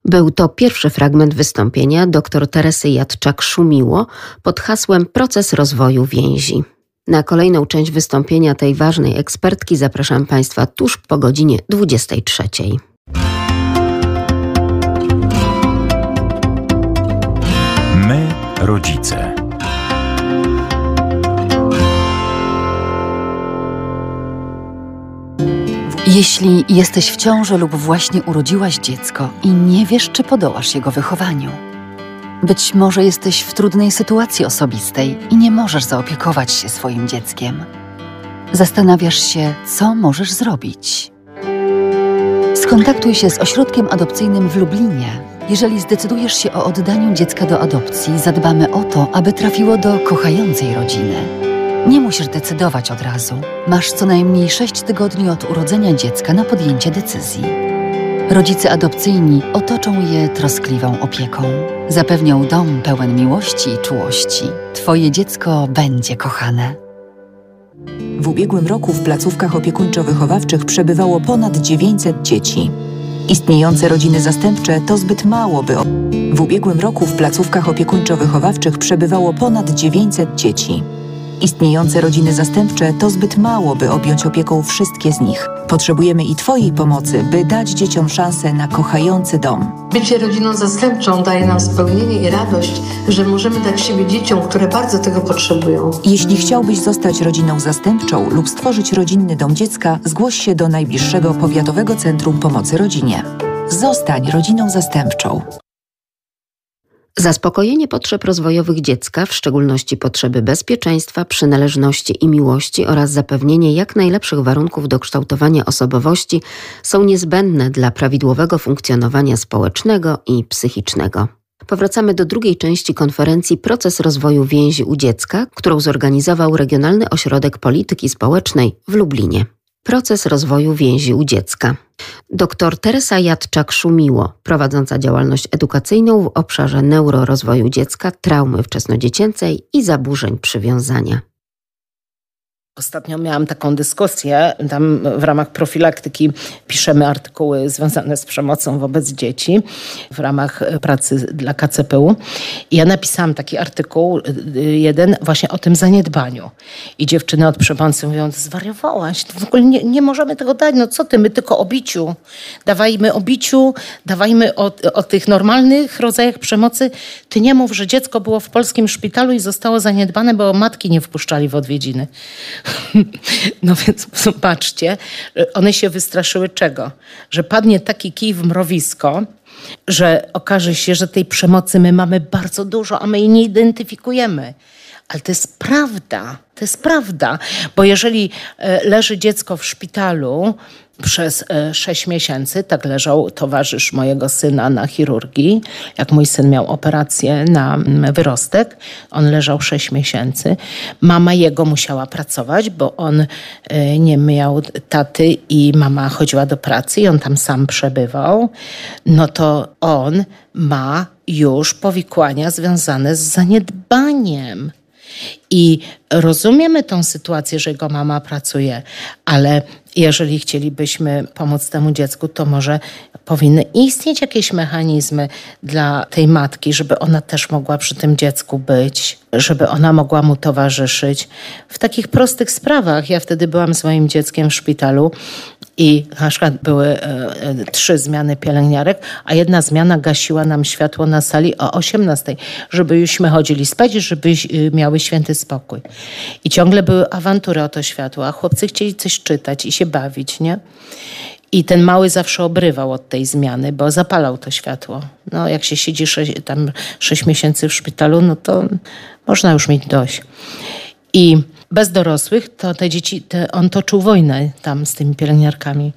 Był to pierwszy fragment wystąpienia dr Teresy Jadczak-Szumiło pod hasłem Proces rozwoju więzi. Na kolejną część wystąpienia tej ważnej ekspertki zapraszam Państwa tuż po godzinie 23. My, rodzice. Jeśli jesteś w ciąży lub właśnie urodziłaś dziecko i nie wiesz, czy podołasz jego wychowaniu, być może jesteś w trudnej sytuacji osobistej i nie możesz zaopiekować się swoim dzieckiem. Zastanawiasz się, co możesz zrobić. Skontaktuj się z ośrodkiem adopcyjnym w Lublinie. Jeżeli zdecydujesz się o oddaniu dziecka do adopcji, zadbamy o to, aby trafiło do kochającej rodziny. Nie musisz decydować od razu. Masz co najmniej 6 tygodni od urodzenia dziecka na podjęcie decyzji. Rodzice adopcyjni otoczą je troskliwą opieką. Zapewnią dom pełen miłości i czułości. Twoje dziecko będzie kochane. W ubiegłym roku w placówkach opiekuńczo-wychowawczych przebywało ponad 900 dzieci. Istniejące rodziny zastępcze to zbyt mało, by. W ubiegłym roku w placówkach opiekuńczo-wychowawczych przebywało ponad 900 dzieci. Istniejące rodziny zastępcze to zbyt mało, by objąć opieką wszystkie z nich. Potrzebujemy i Twojej pomocy, by dać dzieciom szansę na kochający dom. Bycie rodziną zastępczą daje nam spełnienie i radość, że możemy dać siebie dzieciom, które bardzo tego potrzebują. Jeśli chciałbyś zostać rodziną zastępczą lub stworzyć rodzinny dom dziecka, zgłoś się do najbliższego powiatowego centrum pomocy rodzinie. Zostań rodziną zastępczą. Zaspokojenie potrzeb rozwojowych dziecka, w szczególności potrzeby bezpieczeństwa, przynależności i miłości oraz zapewnienie jak najlepszych warunków do kształtowania osobowości są niezbędne dla prawidłowego funkcjonowania społecznego i psychicznego. Powracamy do drugiej części konferencji Proces rozwoju więzi u dziecka, którą zorganizował Regionalny Ośrodek Polityki Społecznej w Lublinie. Proces rozwoju więzi u dziecka. Dr Teresa Jadczak-Szumiło, prowadząca działalność edukacyjną w obszarze neurorozwoju dziecka, traumy wczesnodziecięcej i zaburzeń przywiązania. Ostatnio miałam taką dyskusję, tam w ramach profilaktyki piszemy artykuły związane z przemocą wobec dzieci w ramach pracy dla KCPU. I ja napisałam taki artykuł, y, jeden właśnie o tym zaniedbaniu. I dziewczyny od przemocy mówią, zwariowałaś, w ogóle nie, nie możemy tego dać, no co ty, my tylko o biciu. Dawajmy o biciu, dawajmy o, o tych normalnych rodzajach przemocy. Ty nie mów, że dziecko było w polskim szpitalu i zostało zaniedbane, bo matki nie wpuszczali w odwiedziny. No więc zobaczcie, one się wystraszyły czego? Że padnie taki kij w mrowisko, że okaże się, że tej przemocy my mamy bardzo dużo, a my jej nie identyfikujemy. Ale to jest prawda, to jest prawda, bo jeżeli e, leży dziecko w szpitalu, przez e, sześć miesięcy. Tak leżał towarzysz mojego syna na chirurgii. Jak mój syn miał operację na mm, wyrostek, on leżał sześć miesięcy. Mama jego musiała pracować, bo on e, nie miał taty i mama chodziła do pracy i on tam sam przebywał. No to on ma już powikłania związane z zaniedbaniem. I rozumiemy tą sytuację, że jego mama pracuje, ale jeżeli chcielibyśmy pomóc temu dziecku, to może powinny istnieć jakieś mechanizmy dla tej matki, żeby ona też mogła przy tym dziecku być, żeby ona mogła mu towarzyszyć. W takich prostych sprawach. Ja wtedy byłam z moim dzieckiem w szpitalu i na przykład były e, e, trzy zmiany pielęgniarek, a jedna zmiana gasiła nam światło na sali o 18, żebyśmy chodzili spać, żeby e, miały święty spokój. I ciągle były awantury o to światło, a chłopcy chcieli coś czytać i się bawić, nie? I ten mały zawsze obrywał od tej zmiany, bo zapalał to światło. No, jak się siedzi sześć, tam sześć miesięcy w szpitalu, no to można już mieć dość. I bez dorosłych, to te dzieci, te, on toczył wojnę tam z tymi pielęgniarkami.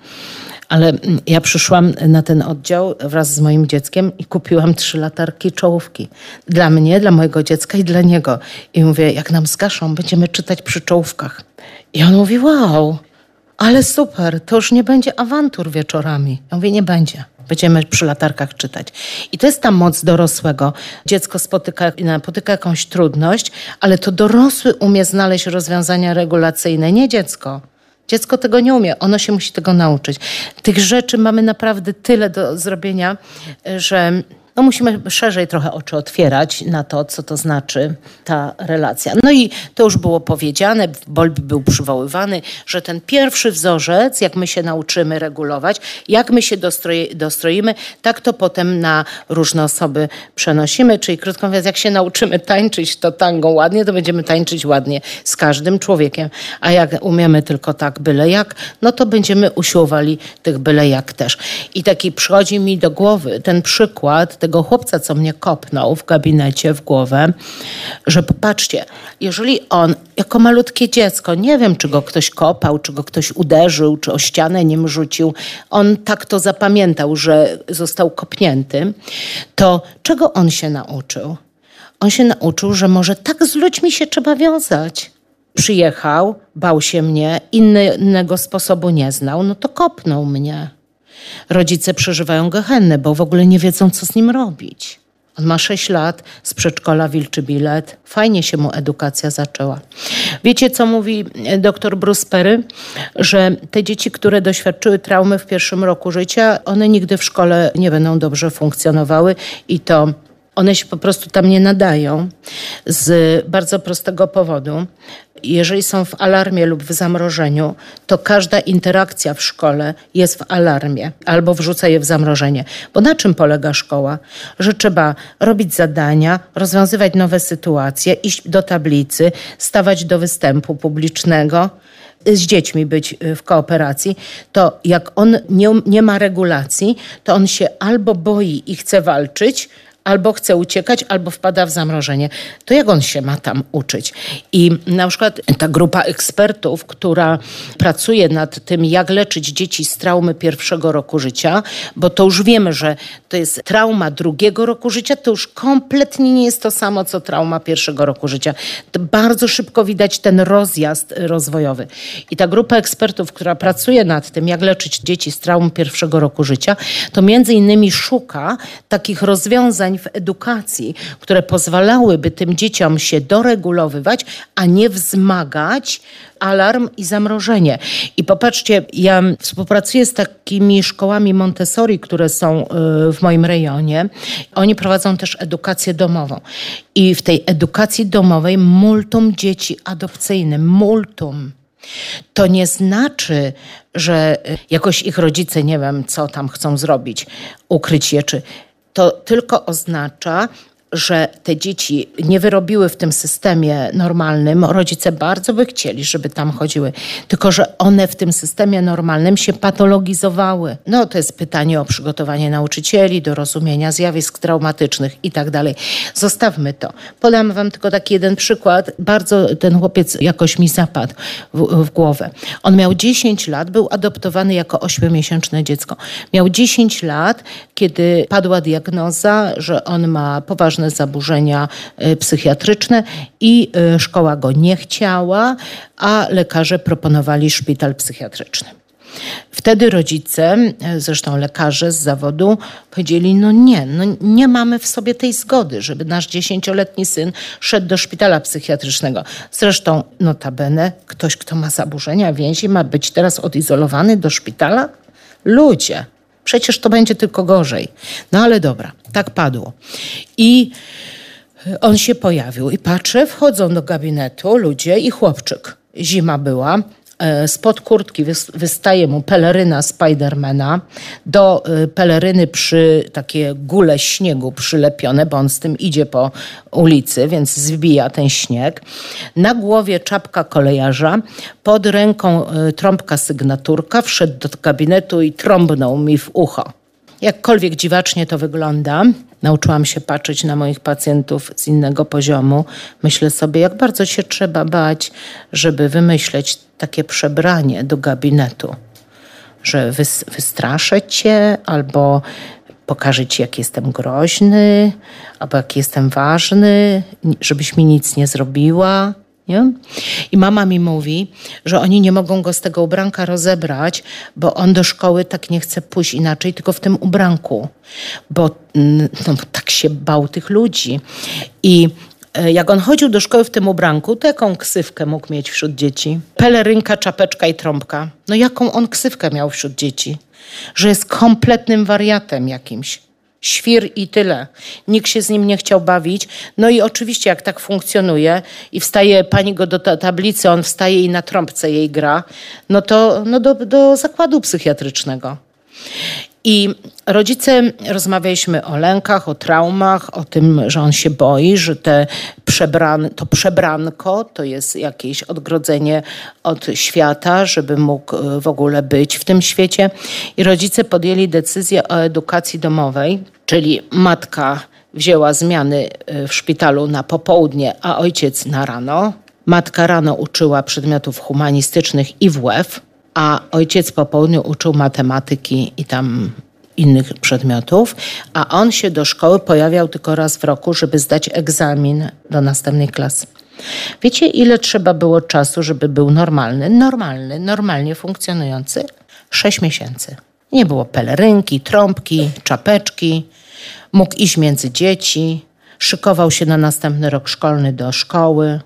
Ale ja przyszłam na ten oddział wraz z moim dzieckiem i kupiłam trzy latarki czołówki. Dla mnie, dla mojego dziecka i dla niego. I mówię, jak nam zgaszą, będziemy czytać przy czołówkach. I on mówi, wow, ale super, to już nie będzie awantur wieczorami. Ja mówię, nie będzie. Będziemy przy latarkach czytać. I to jest ta moc dorosłego. Dziecko spotyka, jakąś trudność, ale to dorosły umie znaleźć rozwiązania regulacyjne, nie dziecko. Dziecko tego nie umie, ono się musi tego nauczyć. Tych rzeczy mamy naprawdę tyle do zrobienia, że no musimy szerzej trochę oczy otwierać na to, co to znaczy ta relacja. No i to już było powiedziane, Bolbi był przywoływany, że ten pierwszy wzorzec, jak my się nauczymy regulować, jak my się dostroi, dostroimy, tak to potem na różne osoby przenosimy. Czyli krótko mówiąc, jak się nauczymy tańczyć to tango ładnie, to będziemy tańczyć ładnie z każdym człowiekiem. A jak umiemy tylko tak byle jak, no to będziemy usiłowali tych byle jak też. I taki przychodzi mi do głowy ten przykład tego chłopca, co mnie kopnął w gabinecie w głowę, że popatrzcie, jeżeli on jako malutkie dziecko, nie wiem, czy go ktoś kopał, czy go ktoś uderzył, czy o ścianę nim rzucił, on tak to zapamiętał, że został kopnięty, to czego on się nauczył? On się nauczył, że może tak z ludźmi się trzeba wiązać. Przyjechał, bał się mnie, innego sposobu nie znał, no to kopnął mnie. Rodzice przeżywają gehennę, bo w ogóle nie wiedzą, co z nim robić. On ma 6 lat, z przedszkola wilczy bilet. Fajnie się mu edukacja zaczęła. Wiecie, co mówi dr Bruce Perry? Że te dzieci, które doświadczyły traumy w pierwszym roku życia, one nigdy w szkole nie będą dobrze funkcjonowały i to one się po prostu tam nie nadają z bardzo prostego powodu. Jeżeli są w alarmie lub w zamrożeniu, to każda interakcja w szkole jest w alarmie albo wrzuca je w zamrożenie. Bo na czym polega szkoła? Że trzeba robić zadania, rozwiązywać nowe sytuacje, iść do tablicy, stawać do występu publicznego z dziećmi być w kooperacji, to jak on nie, nie ma regulacji, to on się albo boi i chce walczyć, albo chce uciekać, albo wpada w zamrożenie. To jak on się ma tam uczyć? I na przykład ta grupa ekspertów, która pracuje nad tym, jak leczyć dzieci z traumy pierwszego roku życia, bo to już wiemy, że to jest trauma drugiego roku życia, to już kompletnie nie jest to samo, co trauma pierwszego roku życia. To bardzo szybko widać ten rozjazd rozwojowy. I ta grupa ekspertów, która pracuje nad tym, jak leczyć dzieci z traum pierwszego roku życia, to między innymi szuka takich rozwiązań, w edukacji, które pozwalałyby tym dzieciom się doregulowywać, a nie wzmagać alarm i zamrożenie. I popatrzcie, ja współpracuję z takimi szkołami Montessori, które są y, w moim rejonie. Oni prowadzą też edukację domową. I w tej edukacji domowej multum dzieci adopcyjnych, multum. To nie znaczy, że jakoś ich rodzice nie wiem, co tam chcą zrobić, ukryć je, czy to tylko oznacza, że te dzieci nie wyrobiły w tym systemie normalnym, rodzice bardzo by chcieli, żeby tam chodziły, tylko że one w tym systemie normalnym się patologizowały. No to jest pytanie o przygotowanie nauczycieli do rozumienia zjawisk traumatycznych i tak dalej. Zostawmy to. Podam wam tylko taki jeden przykład. Bardzo ten chłopiec jakoś mi zapadł w, w głowę. On miał 10 lat, był adoptowany jako 8-miesięczne dziecko. Miał 10 lat, kiedy padła diagnoza, że on ma poważne zaburzenia y, psychiatryczne i y, szkoła go nie chciała, a lekarze proponowali szpital psychiatryczny. Wtedy rodzice, y, zresztą lekarze z zawodu, powiedzieli: No nie, no nie mamy w sobie tej zgody, żeby nasz dziesięcioletni syn szedł do szpitala psychiatrycznego. Zresztą, notabene, ktoś, kto ma zaburzenia więzi, ma być teraz odizolowany do szpitala? Ludzie. Przecież to będzie tylko gorzej. No ale dobra, tak padło. I on się pojawił i patrzę, wchodzą do gabinetu ludzie i chłopczyk. Zima była, spod kurtki wystaje mu peleryna Spidermana, do e, peleryny przy takie gule śniegu przylepione, bo on z tym idzie po ulicy, więc zbija ten śnieg. Na głowie czapka kolejarza, pod ręką e, trąbka sygnaturka, wszedł do gabinetu i trąbnął mi w ucho. Jakkolwiek dziwacznie to wygląda, nauczyłam się patrzeć na moich pacjentów z innego poziomu. Myślę sobie, jak bardzo się trzeba bać, żeby wymyśleć takie przebranie do gabinetu, że wystraszę cię albo pokażę ci, jak jestem groźny, albo jak jestem ważny, żebyś mi nic nie zrobiła. Nie? I mama mi mówi, że oni nie mogą go z tego ubranka rozebrać, bo on do szkoły tak nie chce pójść inaczej, tylko w tym ubranku, bo, mm, no, bo tak się bał tych ludzi. I e, jak on chodził do szkoły w tym ubranku, to jaką ksywkę mógł mieć wśród dzieci? Pelerynka, czapeczka i trąbka. No jaką on ksywkę miał wśród dzieci? Że jest kompletnym wariatem jakimś świr i tyle. Nikt się z nim nie chciał bawić. No i oczywiście jak tak funkcjonuje i wstaje pani go do tablicy, on wstaje i na trąbce jej gra, no to no do, do zakładu psychiatrycznego. I rodzice rozmawialiśmy o lękach, o traumach, o tym, że on się boi, że te przebran, to przebranko to jest jakieś odgrodzenie od świata, żeby mógł e, w ogóle być w tym świecie. I rodzice podjęli decyzję o edukacji domowej, czyli matka wzięła zmiany e, w szpitalu na popołudnie, a ojciec na rano. Matka rano uczyła przedmiotów humanistycznych i WF a ojciec po południu uczył matematyki i tam innych przedmiotów, a on się do szkoły pojawiał tylko raz w roku, żeby zdać egzamin do następnej klasy. Wiecie, ile trzeba było czasu, żeby był normalny, normalny, normalnie funkcjonujący? Sześć miesięcy. Nie było pelerynki, trąbki, czapeczki. Mógł iść między dzieci, szykował się na następny rok szkolny do szkoły,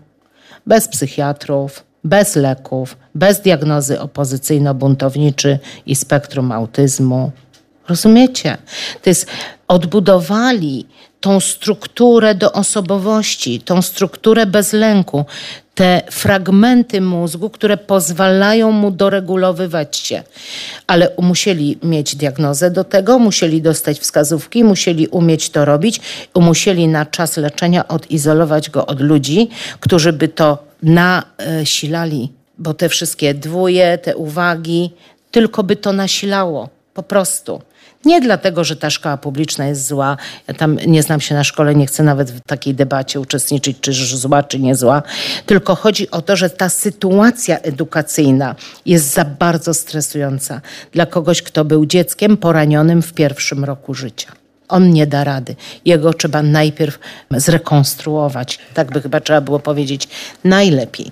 bez psychiatrów, bez leków, bez diagnozy opozycyjno-buntowniczy i spektrum autyzmu. Rozumiecie? To jest, odbudowali tą strukturę do osobowości, tą strukturę bez lęku, te fragmenty mózgu, które pozwalają mu doregulowywać się. Ale musieli mieć diagnozę do tego, musieli dostać wskazówki, musieli umieć to robić, musieli na czas leczenia odizolować go od ludzi, którzy by to nasilali, bo te wszystkie dwóje, te uwagi, tylko by to nasilało, po prostu. Nie dlatego, że ta szkoła publiczna jest zła. Ja tam nie znam się na szkole, nie chcę nawet w takiej debacie uczestniczyć, czy zła, czy nie zła. Tylko chodzi o to, że ta sytuacja edukacyjna jest za bardzo stresująca dla kogoś, kto był dzieckiem poranionym w pierwszym roku życia. On nie da rady. Jego trzeba najpierw zrekonstruować. Tak by chyba trzeba było powiedzieć najlepiej.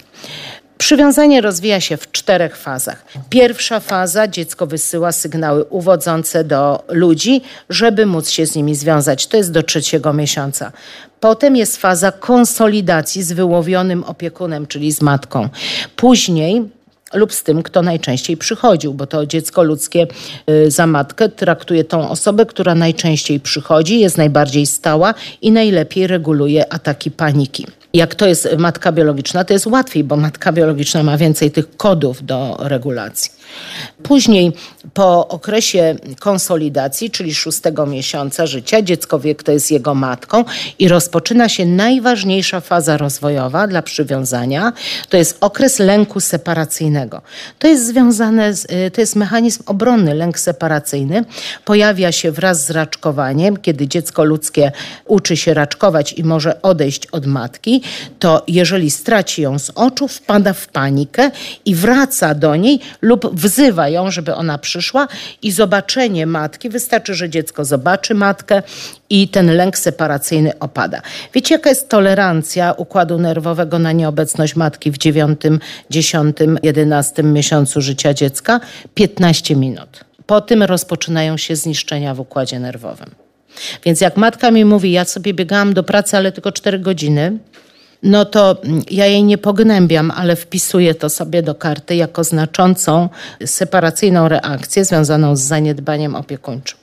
Przywiązanie rozwija się w czterech fazach. Pierwsza faza dziecko wysyła sygnały uwodzące do ludzi, żeby móc się z nimi związać. To jest do trzeciego miesiąca. Potem jest faza konsolidacji z wyłowionym opiekunem, czyli z matką. Później lub z tym, kto najczęściej przychodził, bo to dziecko ludzkie y, za matkę traktuje tą osobę, która najczęściej przychodzi, jest najbardziej stała i najlepiej reguluje ataki paniki. Jak to jest matka biologiczna, to jest łatwiej, bo matka biologiczna ma więcej tych kodów do regulacji. Później po okresie konsolidacji, czyli szóstego miesiąca życia, dziecko wie, kto jest jego matką i rozpoczyna się najważniejsza faza rozwojowa dla przywiązania. To jest okres lęku separacyjnego. To jest związane, z, y, to jest mechanizm obronny, lęk separacyjny. Pojawia się wraz z raczkowaniem, kiedy dziecko ludzkie uczy się raczkować i może odejść od matki, to jeżeli straci ją z oczu, wpada w panikę i wraca do niej lub wzywa ją, żeby ona przyszła i zobaczenie matki, wystarczy, że dziecko zobaczy matkę i ten lęk separacyjny opada. Wiecie, jaka jest tolerancja układu nerwowego na nieobecność matki w 9, 10, 11 miesiącu życia dziecka? 15 minut. Po tym rozpoczynają się zniszczenia w układzie nerwowym. Więc jak matka mi mówi, ja sobie biegałam do pracy, ale tylko 4 godziny, no to ja jej nie pognębiam, ale wpisuję to sobie do karty jako znaczącą separacyjną reakcję związaną z zaniedbaniem opiekuńczym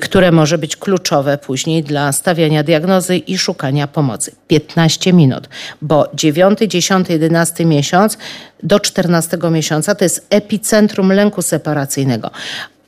które może być kluczowe później dla stawiania diagnozy i szukania pomocy. 15 minut, bo 9, 10, 11 miesiąc do 14 miesiąca to jest epicentrum lęku separacyjnego.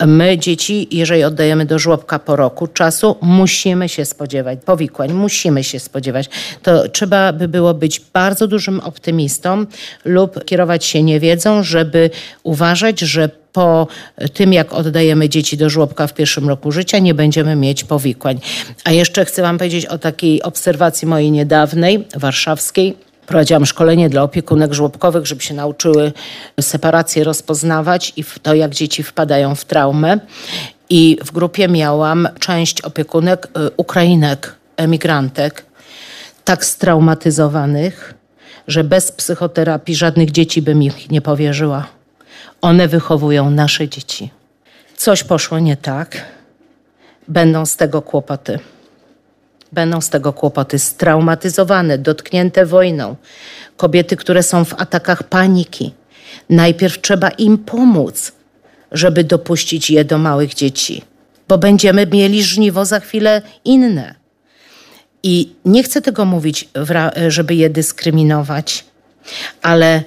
My dzieci, jeżeli oddajemy do żłobka po roku czasu, musimy się spodziewać powikłań, musimy się spodziewać. To trzeba by było być bardzo dużym optymistą lub kierować się niewiedzą, żeby uważać, że po tym, jak oddajemy dzieci do żłobka w pierwszym roku życia, nie będziemy mieć powikłań. A jeszcze chcę Wam powiedzieć o takiej obserwacji mojej niedawnej, warszawskiej Prowadziłam szkolenie dla opiekunek żłobkowych, żeby się nauczyły separację rozpoznawać i to, jak dzieci wpadają w traumę. I w grupie miałam część opiekunek y, Ukrainek, emigrantek, tak straumatyzowanych, że bez psychoterapii żadnych dzieci bym ich nie powierzyła. One wychowują nasze dzieci. Coś poszło nie tak, będą z tego kłopoty. Będą z tego kłopoty straumatyzowane, dotknięte wojną. Kobiety, które są w atakach paniki. Najpierw trzeba im pomóc, żeby dopuścić je do małych dzieci, bo będziemy mieli żniwo za chwilę inne. I nie chcę tego mówić, żeby je dyskryminować, ale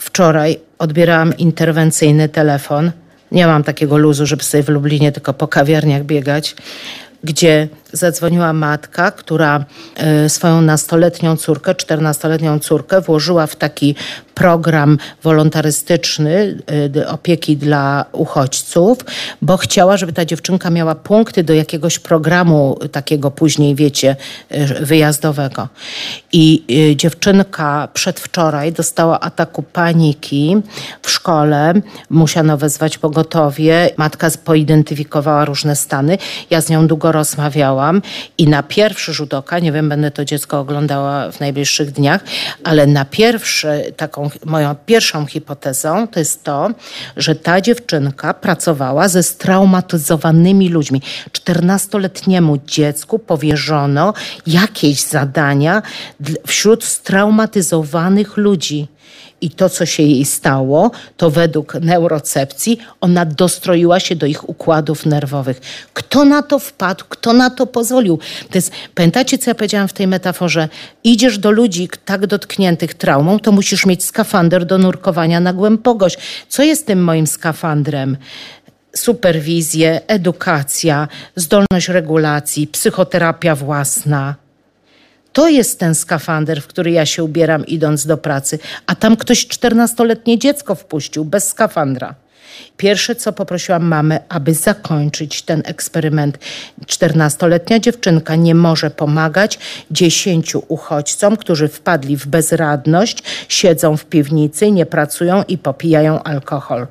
wczoraj odbierałam interwencyjny telefon. Nie mam takiego luzu, żeby sobie w Lublinie tylko po kawiarniach biegać gdzie zadzwoniła matka, która e, swoją nastoletnią córkę, czternastoletnią córkę włożyła w taki program wolontarystyczny y, opieki dla uchodźców, bo chciała, żeby ta dziewczynka miała punkty do jakiegoś programu takiego później, wiecie, y, wyjazdowego. I dziewczynka przedwczoraj dostała ataku paniki w szkole, musiano wezwać pogotowie, matka poidentyfikowała różne stany. Ja z nią długo rozmawiałam i na pierwszy rzut oka, nie wiem, będę to dziecko oglądała w najbliższych dniach, ale na pierwszy taką moją pierwszą hipotezą to jest to, że ta dziewczynka pracowała ze straumatyzowanymi ludźmi. 14-letniemu dziecku powierzono jakieś zadania wśród straumatyzowanych ludzi. I to, co się jej stało, to według neurocepcji ona dostroiła się do ich układów nerwowych. Kto na to wpadł, kto na to pozwolił? To jest, pamiętacie, co ja powiedziałam w tej metaforze? Idziesz do ludzi tak dotkniętych traumą, to musisz mieć skafander do nurkowania na głębokość. Co jest tym moim skafandrem? Superwizję, edukacja, zdolność regulacji, psychoterapia własna to jest ten skafander, w który ja się ubieram idąc do pracy, a tam ktoś czternastoletnie dziecko wpuścił bez skafandra. Pierwsze, co poprosiłam mamę, aby zakończyć ten eksperyment. Czternastoletnia dziewczynka nie może pomagać dziesięciu uchodźcom, którzy wpadli w bezradność, siedzą w piwnicy, nie pracują i popijają alkohol.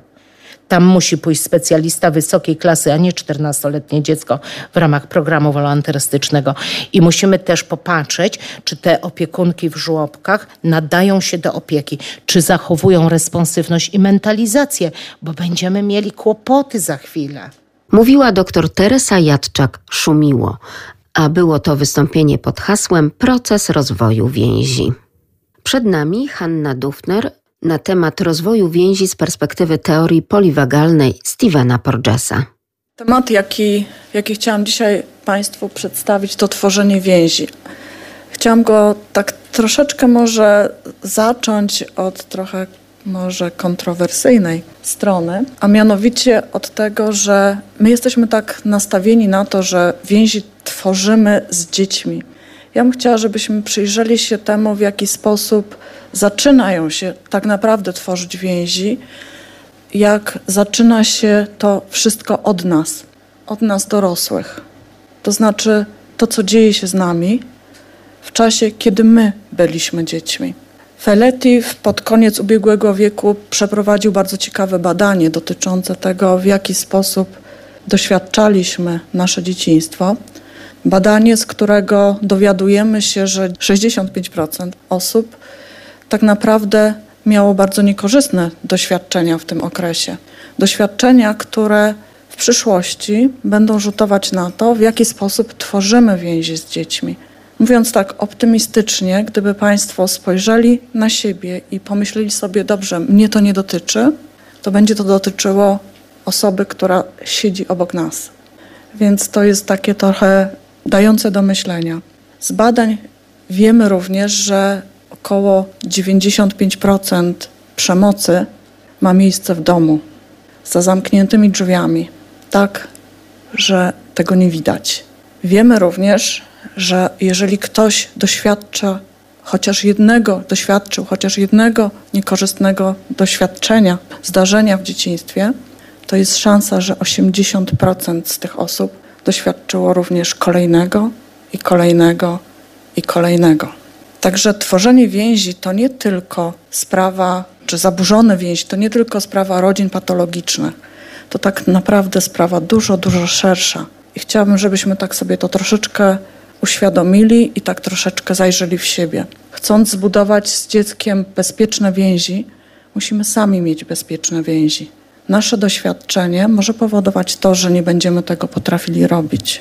Tam musi pójść specjalista wysokiej klasy, a nie 14-letnie dziecko w ramach programu wolontarystycznego. I musimy też popatrzeć, czy te opiekunki w żłobkach nadają się do opieki, czy zachowują responsywność i mentalizację, bo będziemy mieli kłopoty za chwilę. Mówiła dr Teresa Jadczak-Szumiło, a było to wystąpienie pod hasłem Proces rozwoju więzi. Przed nami Hanna Dufner, na temat rozwoju więzi z perspektywy teorii poliwagalnej Stevena Porgesa. Temat, jaki, jaki chciałam dzisiaj Państwu przedstawić, to tworzenie więzi. Chciałam go tak troszeczkę może zacząć od trochę może kontrowersyjnej strony, a mianowicie od tego, że my jesteśmy tak nastawieni na to, że więzi tworzymy z dziećmi. Ja bym chciała, żebyśmy przyjrzeli się temu, w jaki sposób zaczynają się tak naprawdę tworzyć więzi, jak zaczyna się to wszystko od nas, od nas dorosłych. To znaczy to, co dzieje się z nami w czasie, kiedy my byliśmy dziećmi. Feletti pod koniec ubiegłego wieku przeprowadził bardzo ciekawe badanie dotyczące tego, w jaki sposób doświadczaliśmy nasze dzieciństwo. Badanie, z którego dowiadujemy się, że 65% osób tak naprawdę miało bardzo niekorzystne doświadczenia w tym okresie. Doświadczenia, które w przyszłości będą rzutować na to, w jaki sposób tworzymy więzi z dziećmi. Mówiąc tak optymistycznie, gdyby Państwo spojrzeli na siebie i pomyśleli sobie, dobrze, mnie to nie dotyczy, to będzie to dotyczyło osoby, która siedzi obok nas. Więc to jest takie trochę dające do myślenia. Z badań wiemy również, że około 95% przemocy ma miejsce w domu, za zamkniętymi drzwiami, tak, że tego nie widać. Wiemy również, że jeżeli ktoś doświadcza chociaż jednego, doświadczył chociaż jednego niekorzystnego doświadczenia, zdarzenia w dzieciństwie, to jest szansa, że 80% z tych osób doświadczyło również kolejnego i kolejnego i kolejnego. Także tworzenie więzi to nie tylko sprawa, czy zaburzone więzi, to nie tylko sprawa rodzin patologicznych. To tak naprawdę sprawa dużo, dużo szersza. I chciałabym, żebyśmy tak sobie to troszeczkę uświadomili i tak troszeczkę zajrzeli w siebie. Chcąc zbudować z dzieckiem bezpieczne więzi, musimy sami mieć bezpieczne więzi. Nasze doświadczenie może powodować to, że nie będziemy tego potrafili robić.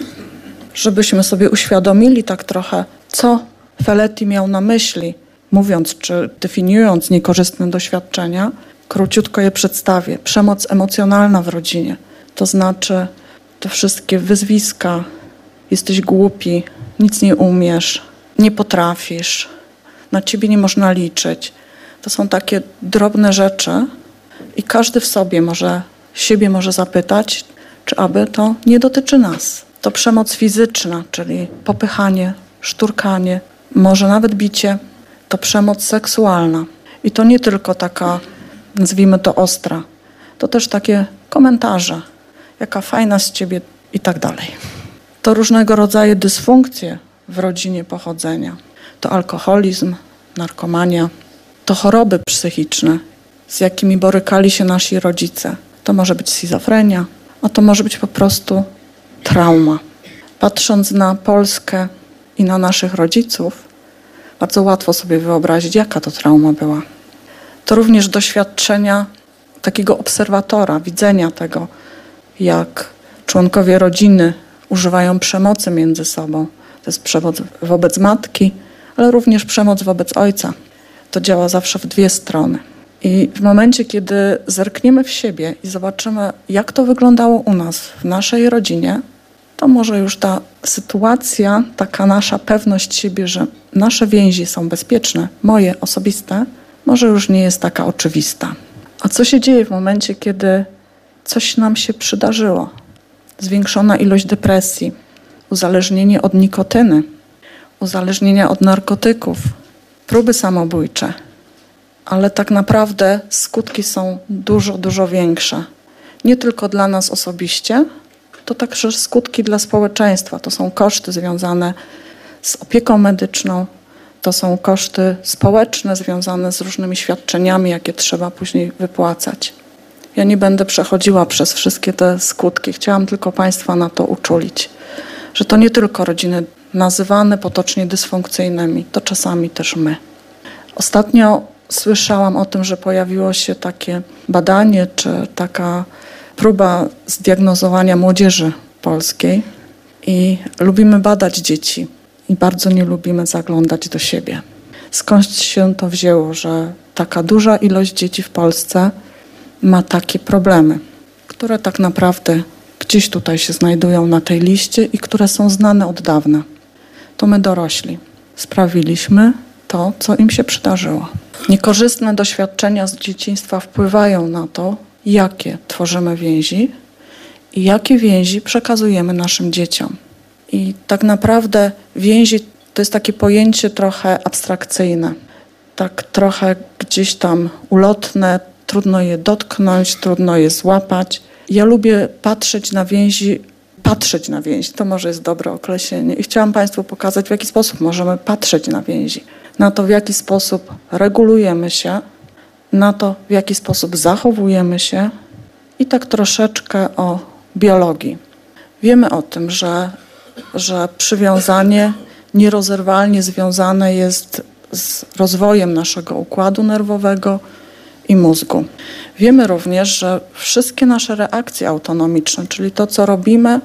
Żebyśmy sobie uświadomili tak trochę, co Feletti miał na myśli, mówiąc czy definiując niekorzystne doświadczenia, króciutko je przedstawię. Przemoc emocjonalna w rodzinie, to znaczy te wszystkie wyzwiska, jesteś głupi, nic nie umiesz, nie potrafisz, na ciebie nie można liczyć. To są takie drobne rzeczy i każdy w sobie może, siebie może zapytać, czy aby to nie dotyczy nas. To przemoc fizyczna, czyli popychanie, szturkanie, może nawet bicie, to przemoc seksualna. I to nie tylko taka, nazwijmy to ostra, to też takie komentarze, jaka fajna z ciebie i tak dalej. To różnego rodzaju dysfunkcje w rodzinie pochodzenia. To alkoholizm, narkomania, to choroby psychiczne, z jakimi borykali się nasi rodzice. To może być schizofrenia, a to może być po prostu trauma. Patrząc na Polskę i na naszych rodziców, bardzo łatwo sobie wyobrazić, jaka to trauma była. To również doświadczenia takiego obserwatora, widzenia tego, jak członkowie rodziny używają przemocy między sobą. To jest przemoc wobec matki, ale również przemoc wobec ojca. To działa zawsze w dwie strony. I w momencie, kiedy zerkniemy w siebie i zobaczymy, jak to wyglądało u nas, w naszej rodzinie, to może już ta sytuacja, taka nasza pewność siebie, że nasze więzi są bezpieczne, moje osobiste, może już nie jest taka oczywista. A co się dzieje w momencie, kiedy coś nam się przydarzyło? Zwiększona ilość depresji, uzależnienie od nikotyny, uzależnienia od narkotyków, próby samobójcze. Ale tak naprawdę skutki są dużo, dużo większe. Nie tylko dla nas osobiście, to także skutki dla społeczeństwa. To są koszty związane z opieką medyczną, to są koszty społeczne związane z różnymi świadczeniami, jakie trzeba później wypłacać. Ja nie będę przechodziła przez wszystkie te skutki. Chciałam tylko Państwa na to uczulić, że to nie tylko rodziny nazywane potocznie dysfunkcyjnymi, to czasami też my. Ostatnio słyszałam o tym, że pojawiło się takie badanie, czy taka próba zdiagnozowania młodzieży polskiej i lubimy badać dzieci i bardzo nie lubimy zaglądać do siebie. Skąd się to wzięło, że taka duża ilość dzieci w Polsce ma takie problemy, które tak naprawdę gdzieś tutaj się znajdują na tej liście i które są znane od dawna. To my dorośli. sprawiliśmy to, co im się przydarzyło. Niekorzystne doświadczenia z dzieciństwa wpływają na to, jakie tworzymy więzi i jakie więzi przekazujemy naszym dzieciom. I tak naprawdę więzi to jest takie pojęcie trochę abstrakcyjne, tak trochę gdzieś tam ulotne, trudno je dotknąć, trudno je złapać. Ja lubię patrzeć na więzi, patrzeć na więzi, to może jest dobre określenie. I chciałam Państwu pokazać, w jaki sposób możemy patrzeć na więzi. Na to, w jaki sposób regulujemy się, na to, w jaki sposób zachowujemy się i tak troszeczkę o biologii. Wiemy o tym, że, że przywiązanie nierozerwalnie związane jest z rozwojem naszego układu nerwowego i mózgu. Wiemy również, że wszystkie nasze reakcje autonomiczne, czyli to, co robimy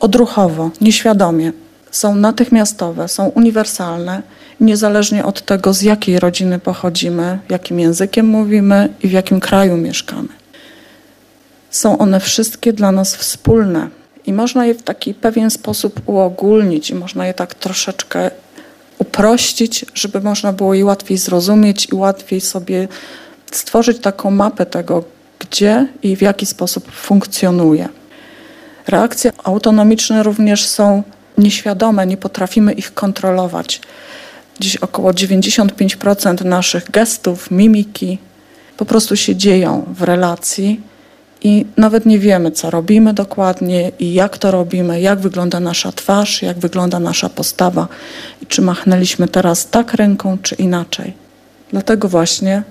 odruchowo, nieświadomie, są natychmiastowe, są uniwersalne, niezależnie od tego, z jakiej rodziny pochodzimy, jakim językiem mówimy i w jakim kraju mieszkamy. Są one wszystkie dla nas wspólne i można je w taki pewien sposób uogólnić i można je tak troszeczkę uprościć, żeby można było je łatwiej zrozumieć i łatwiej sobie stworzyć taką mapę tego, gdzie i w jaki sposób funkcjonuje. Reakcje autonomiczne również są nieświadome, nie potrafimy ich kontrolować. Dziś około 95% naszych gestów, mimiki po prostu się dzieją w relacji i nawet nie wiemy, co robimy dokładnie i jak to robimy, jak wygląda nasza twarz, jak wygląda nasza postawa i czy machnęliśmy teraz tak ręką, czy inaczej. Dlatego właśnie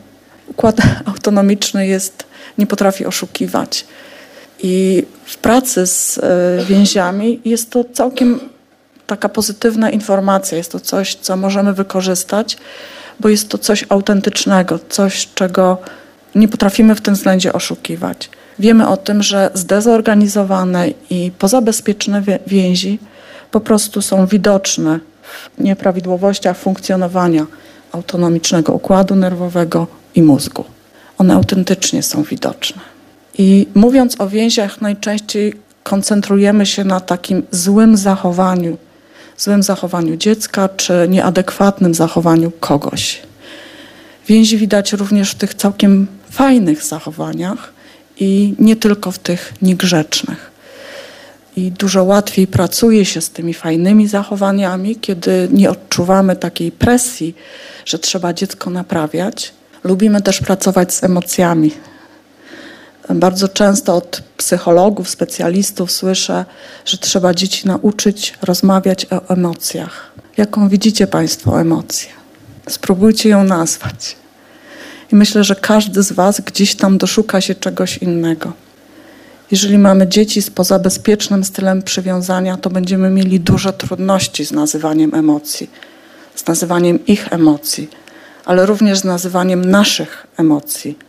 układ autonomiczny jest, nie potrafi oszukiwać. I w pracy z e, więziami jest to całkiem taka pozytywna informacja, jest to coś, co możemy wykorzystać, bo jest to coś autentycznego, coś, czego nie potrafimy w tym względzie oszukiwać. Wiemy o tym, że zdezorganizowane i pozabezpieczne więzi po prostu są widoczne w nieprawidłowościach funkcjonowania autonomicznego układu nerwowego i mózgu. One autentycznie są widoczne. I mówiąc o więziach, najczęściej koncentrujemy się na takim złym zachowaniu, złym zachowaniu dziecka czy nieadekwatnym zachowaniu kogoś. Więzi widać również w tych całkiem fajnych zachowaniach i nie tylko w tych niegrzecznych. I dużo łatwiej pracuje się z tymi fajnymi zachowaniami, kiedy nie odczuwamy takiej presji, że trzeba dziecko naprawiać. Lubimy też pracować z emocjami. Bardzo często od psychologów, specjalistów słyszę, że trzeba dzieci nauczyć rozmawiać o emocjach. Jaką widzicie Państwo emocję? Spróbujcie ją nazwać. I myślę, że każdy z Was gdzieś tam doszuka się czegoś innego. Jeżeli mamy dzieci z pozabezpiecznym stylem przywiązania, to będziemy mieli duże trudności z nazywaniem emocji, z nazywaniem ich emocji, ale również z nazywaniem naszych emocji.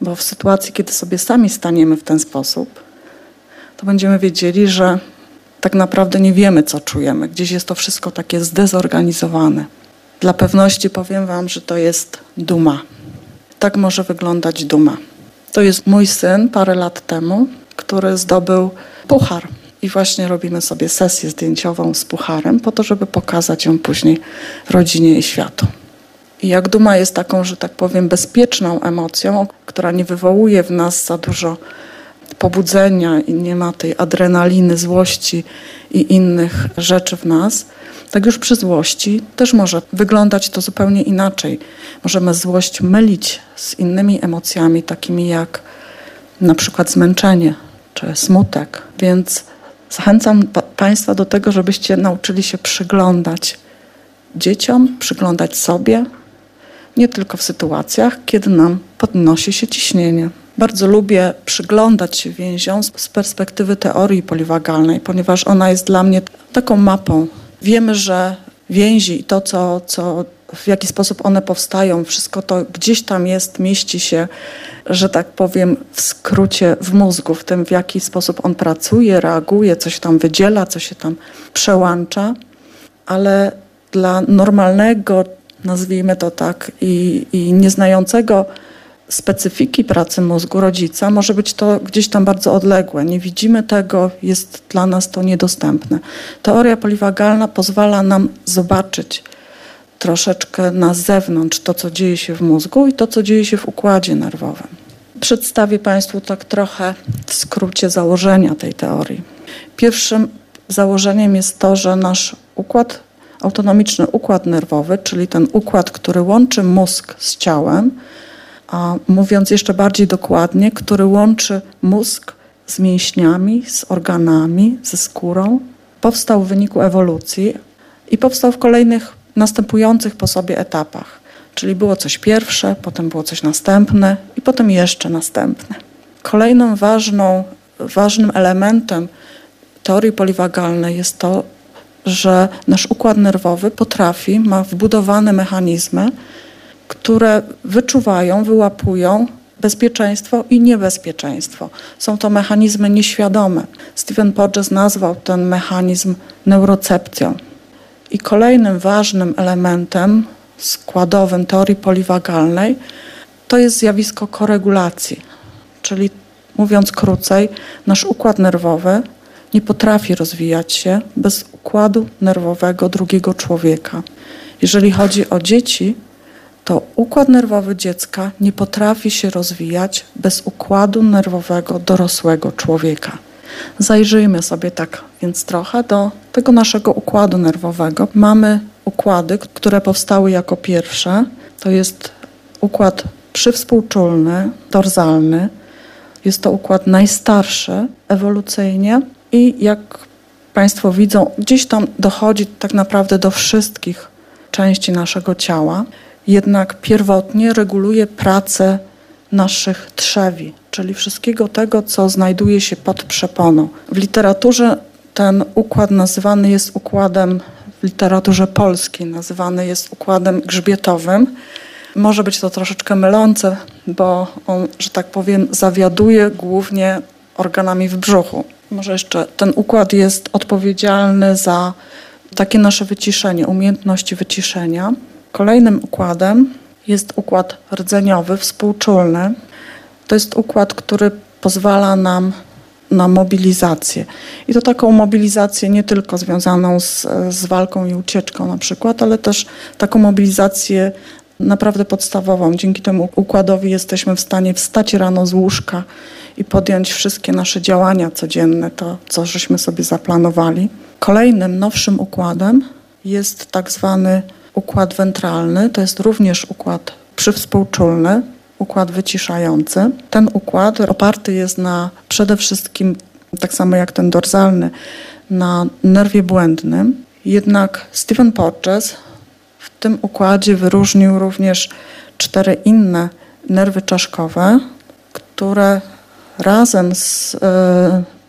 Bo w sytuacji, kiedy sobie sami staniemy w ten sposób, to będziemy wiedzieli, że tak naprawdę nie wiemy, co czujemy. Gdzieś jest to wszystko takie zdezorganizowane. Dla pewności powiem Wam, że to jest duma. Tak może wyglądać duma. To jest mój syn parę lat temu, który zdobył puchar. I właśnie robimy sobie sesję zdjęciową z pucharem, po to, żeby pokazać ją później rodzinie i światu. Jak duma jest taką, że tak powiem, bezpieczną emocją, która nie wywołuje w nas za dużo pobudzenia i nie ma tej adrenaliny, złości i innych rzeczy w nas, tak już przy złości też może wyglądać to zupełnie inaczej. Możemy złość mylić z innymi emocjami, takimi jak na przykład zmęczenie czy smutek. Więc zachęcam Państwa do tego, żebyście nauczyli się przyglądać dzieciom, przyglądać sobie, nie tylko w sytuacjach, kiedy nam podnosi się ciśnienie. Bardzo lubię przyglądać się więziom z perspektywy teorii poliwagalnej, ponieważ ona jest dla mnie taką mapą Wiemy, że więzi i to, co, co, w jaki sposób one powstają, wszystko to gdzieś tam jest, mieści się, że tak powiem, w skrócie w mózgu, w tym, w jaki sposób on pracuje, reaguje, coś tam wydziela, co się tam przełącza, ale dla normalnego, nazwijmy to tak, i, i nieznającego specyfiki pracy mózgu rodzica może być to gdzieś tam bardzo odległe. Nie widzimy tego, jest dla nas to niedostępne. Teoria poliwagalna pozwala nam zobaczyć, troszeczkę na zewnątrz to, co dzieje się w mózgu i to, co dzieje się w układzie nerwowym. Przedstawię Państwu tak trochę w skrócie założenia tej teorii. Pierwszym założeniem jest to, że nasz układ, autonomiczny układ nerwowy, czyli ten układ, który łączy mózg z ciałem, a mówiąc jeszcze bardziej dokładnie, który łączy mózg z mięśniami, z organami, ze skórą, powstał w wyniku ewolucji i powstał w kolejnych następujących po sobie etapach. Czyli było coś pierwsze, potem było coś następne i potem jeszcze następne. Kolejnym ważną, ważnym elementem teorii poliwagalnej jest to, że nasz układ nerwowy potrafi, ma wbudowane mechanizmy, które wyczuwają, wyłapują bezpieczeństwo i niebezpieczeństwo. Są to mechanizmy nieświadome. Stephen Porges nazwał ten mechanizm neurocepcją. I kolejnym ważnym elementem składowym teorii poliwagalnej to jest zjawisko koregulacji. Czyli mówiąc krócej, nasz układ nerwowy nie potrafi rozwijać się bez układu nerwowego drugiego człowieka. Jeżeli chodzi o dzieci, to układ nerwowy dziecka nie potrafi się rozwijać bez układu nerwowego dorosłego człowieka. Zajrzyjmy sobie tak więc trochę do tego naszego układu nerwowego. Mamy układy, które powstały jako pierwsze. To jest układ przywspółczulny, dorzalny. Jest to układ najstarszy ewolucyjnie i jak Państwo widzą, gdzieś tam dochodzi tak naprawdę do wszystkich części naszego ciała jednak pierwotnie reguluje pracę naszych trzewi, czyli wszystkiego tego, co znajduje się pod przeponą. W literaturze ten układ nazywany jest układem, w literaturze polskiej nazywany jest układem grzbietowym. Może być to troszeczkę mylące, bo on, że tak powiem, zawiaduje głównie organami w brzuchu. Może jeszcze ten układ jest odpowiedzialny za takie nasze wyciszenie, umiejętności wyciszenia. Kolejnym układem jest układ rdzeniowy, współczulny. To jest układ, który pozwala nam na mobilizację. I to taką mobilizację nie tylko związaną z, z walką i ucieczką na przykład, ale też taką mobilizację naprawdę podstawową. Dzięki temu układowi jesteśmy w stanie wstać rano z łóżka i podjąć wszystkie nasze działania codzienne, to co żeśmy sobie zaplanowali. Kolejnym, nowszym układem jest tak zwany układ wentralny, to jest również układ przywspółczulny, układ wyciszający. Ten układ oparty jest na przede wszystkim, tak samo jak ten dorzalny, na nerwie błędnym. Jednak Stephen Porges w tym układzie wyróżnił również cztery inne nerwy czaszkowe, które razem z y,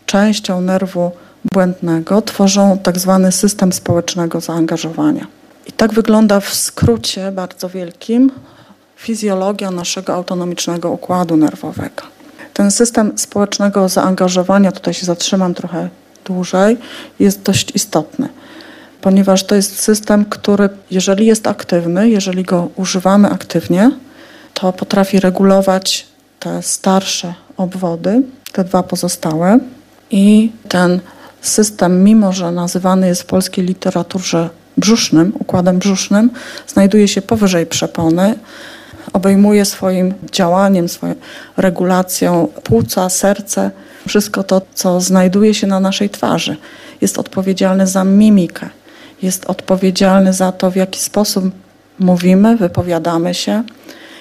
częścią nerwu błędnego tworzą tak zwany system społecznego zaangażowania. I tak wygląda w skrócie bardzo wielkim fizjologia naszego autonomicznego układu nerwowego. Ten system społecznego zaangażowania, tutaj się zatrzymam trochę dłużej, jest dość istotny, ponieważ to jest system, który, jeżeli jest aktywny, jeżeli go używamy aktywnie, to potrafi regulować te starsze obwody, te dwa pozostałe. I ten system, mimo że nazywany jest w polskiej literaturze brzusznym, układem brzusznym, znajduje się powyżej przepony, obejmuje swoim działaniem, swoją regulacją płuca, serce, wszystko to, co znajduje się na naszej twarzy. Jest odpowiedzialny za mimikę, jest odpowiedzialny za to, w jaki sposób mówimy, wypowiadamy się,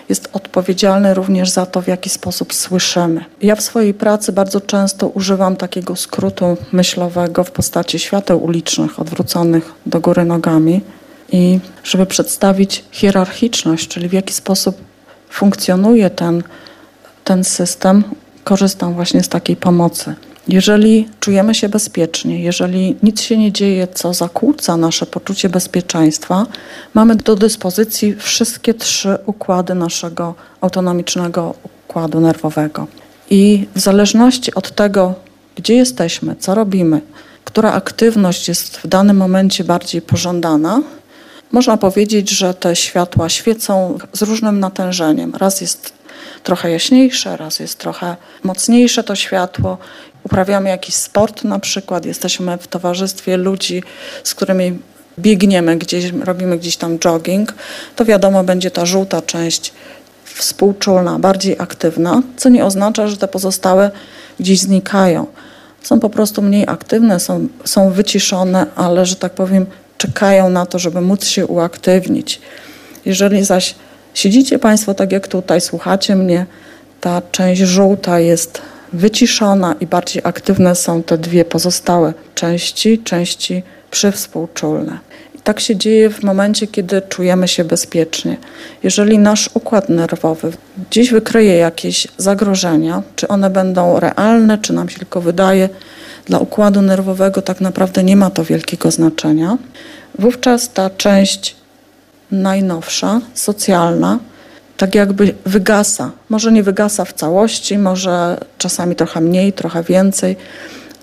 jest odpowiedzialny również za to, w jaki sposób słyszymy. Ja w swojej pracy bardzo często używam takiego skrótu myślowego w postaci świateł ulicznych odwróconych do góry nogami i żeby przedstawić hierarchiczność, czyli w jaki sposób funkcjonuje ten, ten system, korzystam właśnie z takiej pomocy. Jeżeli czujemy się bezpiecznie, jeżeli nic się nie dzieje, co zakłóca nasze poczucie bezpieczeństwa, mamy do dyspozycji wszystkie trzy układy naszego autonomicznego układu nerwowego. I w zależności od tego, gdzie jesteśmy, co robimy, która aktywność jest w danym momencie bardziej pożądana, można powiedzieć, że te światła świecą z różnym natężeniem. Raz jest trochę jaśniejsze, raz jest trochę mocniejsze to światło uprawiamy jakiś sport na przykład, jesteśmy w towarzystwie ludzi, z którymi biegniemy gdzieś, robimy gdzieś tam jogging, to wiadomo, będzie ta żółta część współczulna, bardziej aktywna, co nie oznacza, że te pozostałe gdzieś znikają. Są po prostu mniej aktywne, są, są wyciszone, ale że tak powiem, czekają na to, żeby móc się uaktywnić. Jeżeli zaś siedzicie Państwo tak jak tutaj, słuchacie mnie, ta część żółta jest wyciszona i bardziej aktywne są te dwie pozostałe części, części przywspółczulne. I tak się dzieje w momencie, kiedy czujemy się bezpiecznie. Jeżeli nasz układ nerwowy gdzieś wykryje jakieś zagrożenia, czy one będą realne, czy nam się tylko wydaje, dla układu nerwowego tak naprawdę nie ma to wielkiego znaczenia, wówczas ta część najnowsza, socjalna, tak jakby wygasa. Może nie wygasa w całości, może czasami trochę mniej, trochę więcej,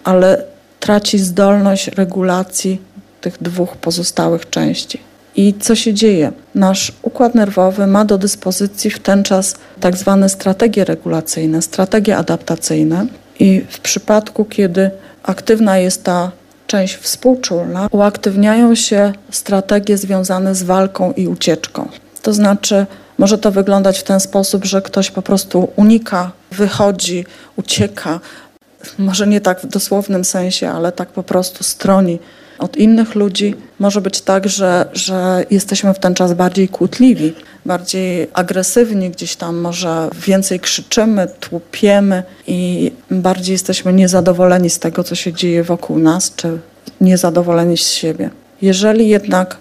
ale traci zdolność regulacji tych dwóch pozostałych części. I co się dzieje? Nasz układ nerwowy ma do dyspozycji w ten czas tak zwane strategie regulacyjne, strategie adaptacyjne. I w przypadku, kiedy aktywna jest ta część współczulna, uaktywniają się strategie związane z walką i ucieczką. To znaczy, może to wyglądać w ten sposób, że ktoś po prostu unika, wychodzi, ucieka, może nie tak w dosłownym sensie, ale tak po prostu stroni od innych ludzi. Może być tak, że, że jesteśmy w ten czas bardziej kłótliwi, bardziej agresywni, gdzieś tam może więcej krzyczymy, tłupiemy i bardziej jesteśmy niezadowoleni z tego, co się dzieje wokół nas, czy niezadowoleni z siebie. Jeżeli jednak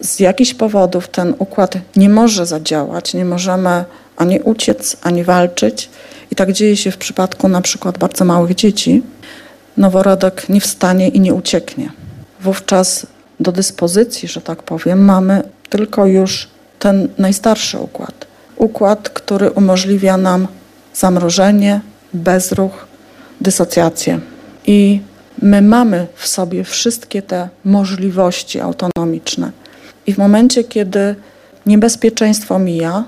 z jakichś powodów ten układ nie może zadziałać, nie możemy ani uciec, ani walczyć, i tak dzieje się w przypadku na przykład bardzo małych dzieci, noworodek nie wstanie i nie ucieknie. Wówczas do dyspozycji, że tak powiem, mamy tylko już ten najstarszy układ. Układ, który umożliwia nam zamrożenie, bezruch, dysocjację. I my mamy w sobie wszystkie te możliwości autonomiczne. I w momencie, kiedy niebezpieczeństwo mija,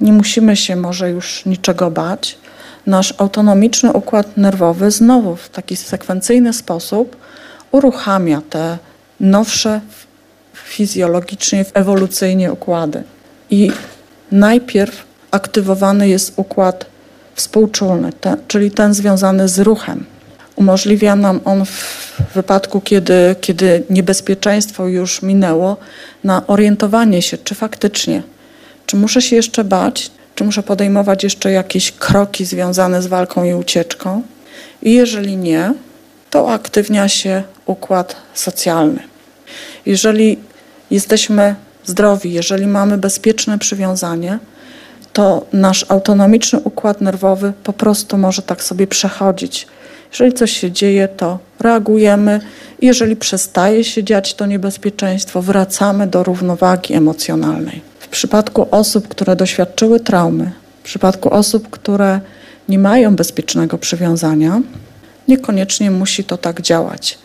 nie musimy się może już niczego bać, nasz autonomiczny układ nerwowy znowu w taki sekwencyjny sposób uruchamia te nowsze fizjologicznie, ewolucyjnie układy. I najpierw aktywowany jest układ współczulny, czyli ten związany z ruchem. Umożliwia nam on w wypadku, kiedy, kiedy niebezpieczeństwo już minęło, na orientowanie się, czy faktycznie, czy muszę się jeszcze bać, czy muszę podejmować jeszcze jakieś kroki związane z walką i ucieczką. I jeżeli nie, to uaktywnia się układ socjalny. Jeżeli jesteśmy zdrowi, jeżeli mamy bezpieczne przywiązanie, to nasz autonomiczny układ nerwowy po prostu może tak sobie przechodzić. Jeżeli coś się dzieje, to reagujemy. Jeżeli przestaje się dziać to niebezpieczeństwo, wracamy do równowagi emocjonalnej. W przypadku osób, które doświadczyły traumy, w przypadku osób, które nie mają bezpiecznego przywiązania, niekoniecznie musi to tak działać.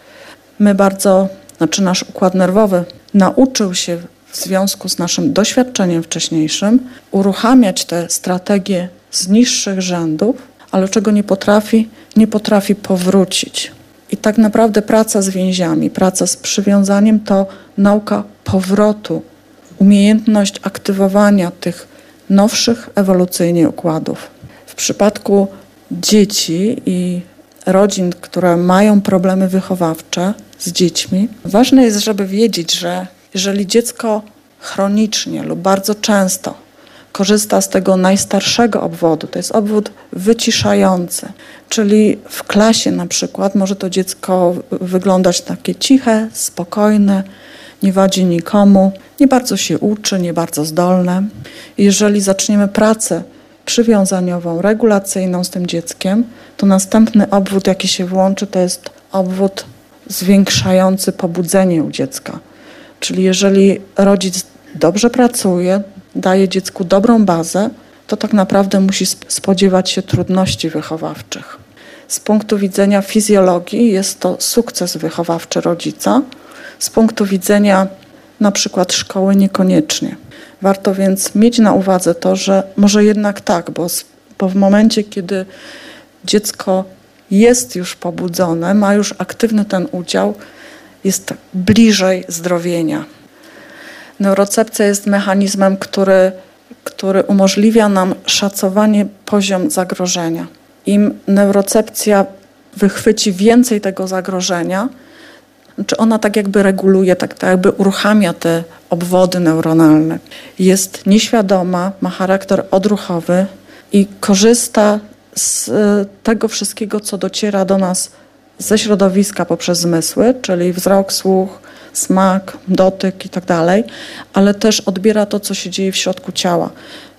My bardzo, znaczy nasz układ nerwowy nauczył się w związku z naszym doświadczeniem wcześniejszym uruchamiać te strategie z niższych rzędów, ale czego nie potrafi, nie potrafi powrócić. I tak naprawdę praca z więziami, praca z przywiązaniem to nauka powrotu, umiejętność aktywowania tych nowszych ewolucyjnie układów. W przypadku dzieci i rodzin, które mają problemy wychowawcze z dziećmi, ważne jest, żeby wiedzieć, że jeżeli dziecko chronicznie lub bardzo często korzysta z tego najstarszego obwodu, to jest obwód wyciszający, czyli w klasie na przykład może to dziecko wyglądać takie ciche, spokojne, nie wadzi nikomu, nie bardzo się uczy, nie bardzo zdolne. Jeżeli zaczniemy pracę przywiązaniową, regulacyjną z tym dzieckiem, to następny obwód, jaki się włączy, to jest obwód zwiększający pobudzenie u dziecka. Czyli jeżeli rodzic dobrze pracuje, daje dziecku dobrą bazę, to tak naprawdę musi spodziewać się trudności wychowawczych. Z punktu widzenia fizjologii jest to sukces wychowawczy rodzica, z punktu widzenia na przykład szkoły niekoniecznie. Warto więc mieć na uwadze to, że może jednak tak, bo, bo w momencie, kiedy dziecko jest już pobudzone, ma już aktywny ten udział, jest bliżej zdrowienia. Neurocepcja jest mechanizmem, który, który umożliwia nam szacowanie poziom zagrożenia. Im neurocepcja wychwyci więcej tego zagrożenia, czy ona tak jakby reguluje, tak, tak jakby uruchamia te obwody neuronalne. Jest nieświadoma, ma charakter odruchowy i korzysta z e, tego wszystkiego, co dociera do nas ze środowiska poprzez zmysły, czyli wzrok, słuch, smak, dotyk i tak dalej, ale też odbiera to, co się dzieje w środku ciała.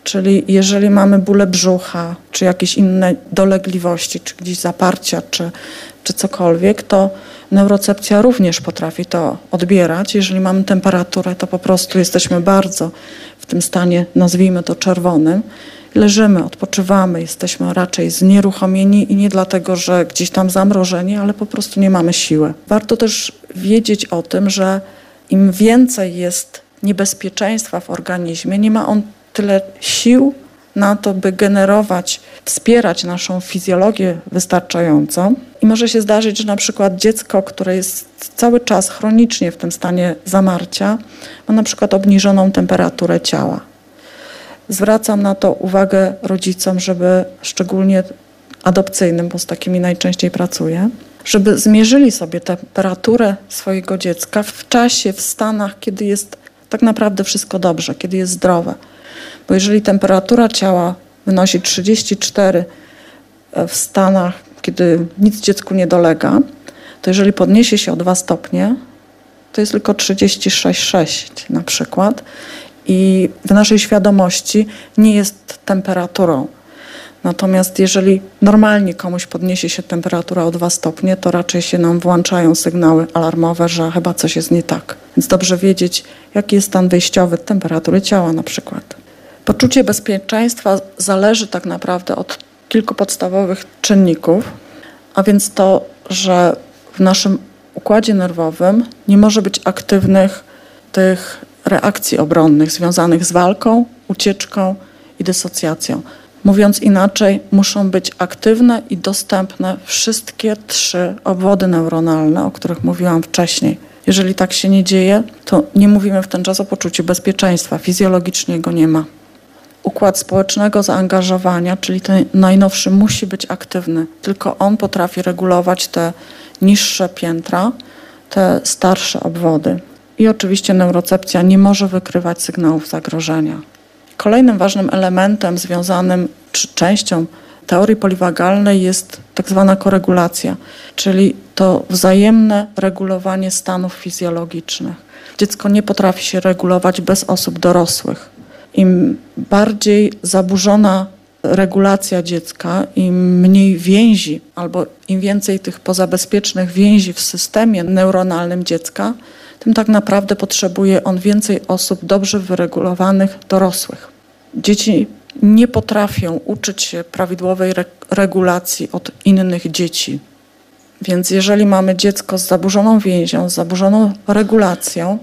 Czyli jeżeli mamy bóle brzucha, czy jakieś inne dolegliwości, czy gdzieś zaparcia, czy, czy cokolwiek, to neurocepcja również potrafi to odbierać. Jeżeli mamy temperaturę, to po prostu jesteśmy bardzo w tym stanie, nazwijmy to czerwonym. Leżymy, odpoczywamy, jesteśmy raczej znieruchomieni i nie dlatego, że gdzieś tam zamrożeni, ale po prostu nie mamy siły. Warto też wiedzieć o tym, że im więcej jest niebezpieczeństwa w organizmie, nie ma on tyle sił na to, by generować, wspierać naszą fizjologię wystarczająco. I może się zdarzyć, że na przykład dziecko, które jest cały czas chronicznie w tym stanie zamarcia, ma na przykład obniżoną temperaturę ciała. Zwracam na to uwagę rodzicom, żeby szczególnie adopcyjnym, bo z takimi najczęściej pracuję, żeby zmierzyli sobie temperaturę swojego dziecka w czasie, w stanach, kiedy jest tak naprawdę wszystko dobrze, kiedy jest zdrowe. Bo jeżeli temperatura ciała wynosi 34 e, w stanach, kiedy nic dziecku nie dolega, to jeżeli podniesie się o 2 stopnie, to jest tylko 36,6 na przykład i w naszej świadomości nie jest temperaturą. Natomiast jeżeli normalnie komuś podniesie się temperatura o 2 stopnie, to raczej się nam włączają sygnały alarmowe, że chyba coś jest nie tak. Więc dobrze wiedzieć, jaki jest stan wyjściowy temperatury ciała na przykład. Poczucie bezpieczeństwa zależy tak naprawdę od kilku podstawowych czynników, a więc to, że w naszym układzie nerwowym nie może być aktywnych tych reakcji obronnych związanych z walką, ucieczką i dysocjacją. Mówiąc inaczej, muszą być aktywne i dostępne wszystkie trzy obwody neuronalne, o których mówiłam wcześniej. Jeżeli tak się nie dzieje, to nie mówimy w ten czas o poczuciu bezpieczeństwa. Fizjologicznie go nie ma. Układ społecznego zaangażowania, czyli ten najnowszy, musi być aktywny. Tylko on potrafi regulować te niższe piętra, te starsze obwody. I oczywiście neurocepcja nie może wykrywać sygnałów zagrożenia. Kolejnym ważnym elementem związanym, czy częścią teorii poliwagalnej jest tak zwana koregulacja, czyli to wzajemne regulowanie stanów fizjologicznych. Dziecko nie potrafi się regulować bez osób dorosłych. Im bardziej zaburzona regulacja dziecka, im mniej więzi albo im więcej tych pozabezpiecznych więzi w systemie neuronalnym dziecka, tym tak naprawdę potrzebuje on więcej osób dobrze wyregulowanych, dorosłych. Dzieci nie potrafią uczyć się prawidłowej re regulacji od innych dzieci. Więc jeżeli mamy dziecko z zaburzoną więzią, z zaburzoną regulacją,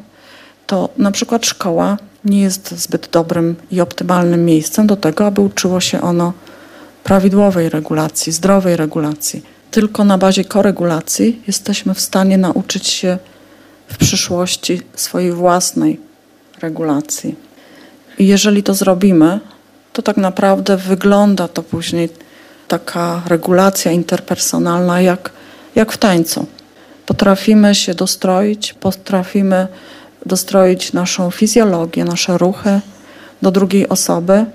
to na przykład szkoła nie jest zbyt dobrym i optymalnym miejscem do tego, aby uczyło się ono prawidłowej regulacji, zdrowej regulacji. Tylko na bazie koregulacji jesteśmy w stanie nauczyć się w przyszłości swojej własnej regulacji. I jeżeli to zrobimy, to tak naprawdę wygląda to później taka regulacja interpersonalna jak, jak w tańcu. Potrafimy się dostroić, potrafimy dostroić naszą fizjologię, nasze ruchy do drugiej osoby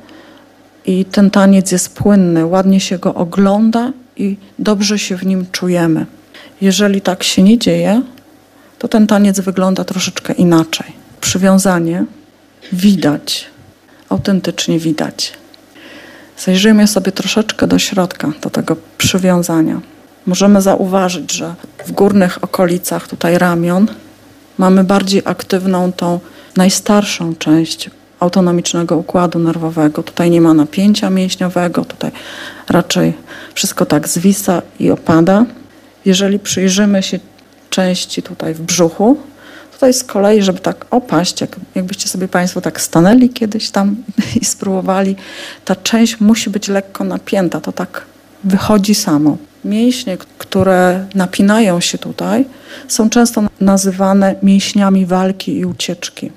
i ten taniec jest płynny, ładnie się go ogląda i dobrze się w nim czujemy. Jeżeli tak się nie dzieje, to ten taniec wygląda troszeczkę inaczej. Przywiązanie widać, autentycznie widać. Zajrzyjmy sobie troszeczkę do środka, do tego przywiązania. Możemy zauważyć, że w górnych okolicach tutaj ramion mamy bardziej aktywną tą najstarszą część autonomicznego układu nerwowego. Tutaj nie ma napięcia mięśniowego, tutaj raczej wszystko tak zwisa i opada. Jeżeli przyjrzymy się części tutaj w brzuchu. Tutaj z kolei, żeby tak opaść, jak, jakbyście sobie Państwo tak stanęli kiedyś tam i spróbowali, ta część musi być lekko napięta, to tak wychodzi samo. mięśnie, które napinają się tutaj, są często nazywane mięśniami walki i ucieczki.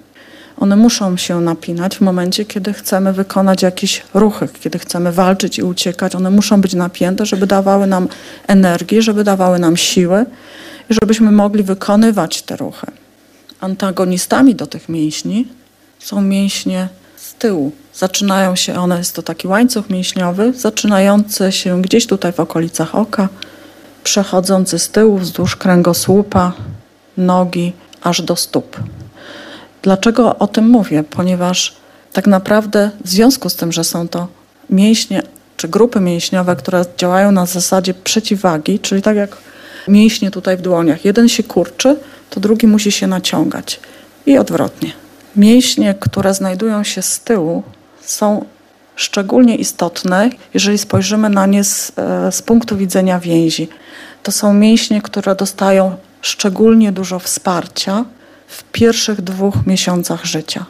One muszą się napinać w momencie, kiedy chcemy wykonać jakieś ruchy, kiedy chcemy walczyć i uciekać. One muszą być napięte, żeby dawały nam energię, żeby dawały nam siły żebyśmy mogli wykonywać te ruchy. Antagonistami do tych mięśni są mięśnie z tyłu. Zaczynają się one, jest to taki łańcuch mięśniowy, zaczynający się gdzieś tutaj w okolicach oka, przechodzący z tyłu wzdłuż kręgosłupa, nogi, aż do stóp. Dlaczego o tym mówię? Ponieważ tak naprawdę w związku z tym, że są to mięśnie czy grupy mięśniowe, które działają na zasadzie przeciwwagi, czyli tak jak mięśnie tutaj w dłoniach, jeden się kurczy, to drugi musi się naciągać i odwrotnie. Mięśnie, które znajdują się z tyłu, są szczególnie istotne, jeżeli spojrzymy na nie z, e, z punktu widzenia więzi. To są mięśnie, które dostają szczególnie dużo wsparcia w pierwszych dwóch miesiącach życia.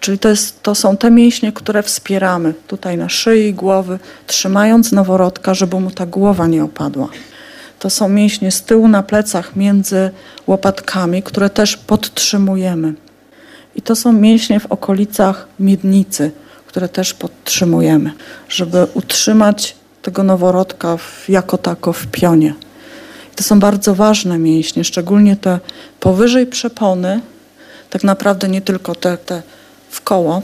Czyli to, jest, to są te mięśnie, które wspieramy tutaj na szyi, głowy, trzymając noworodka, żeby mu ta głowa nie opadła. To są mięśnie z tyłu na plecach między łopatkami, które też podtrzymujemy. I to są mięśnie w okolicach miednicy, które też podtrzymujemy, żeby utrzymać tego noworodka w, jako tako w pionie. To są bardzo ważne mięśnie, szczególnie te powyżej przepony, tak naprawdę nie tylko te, te w koło,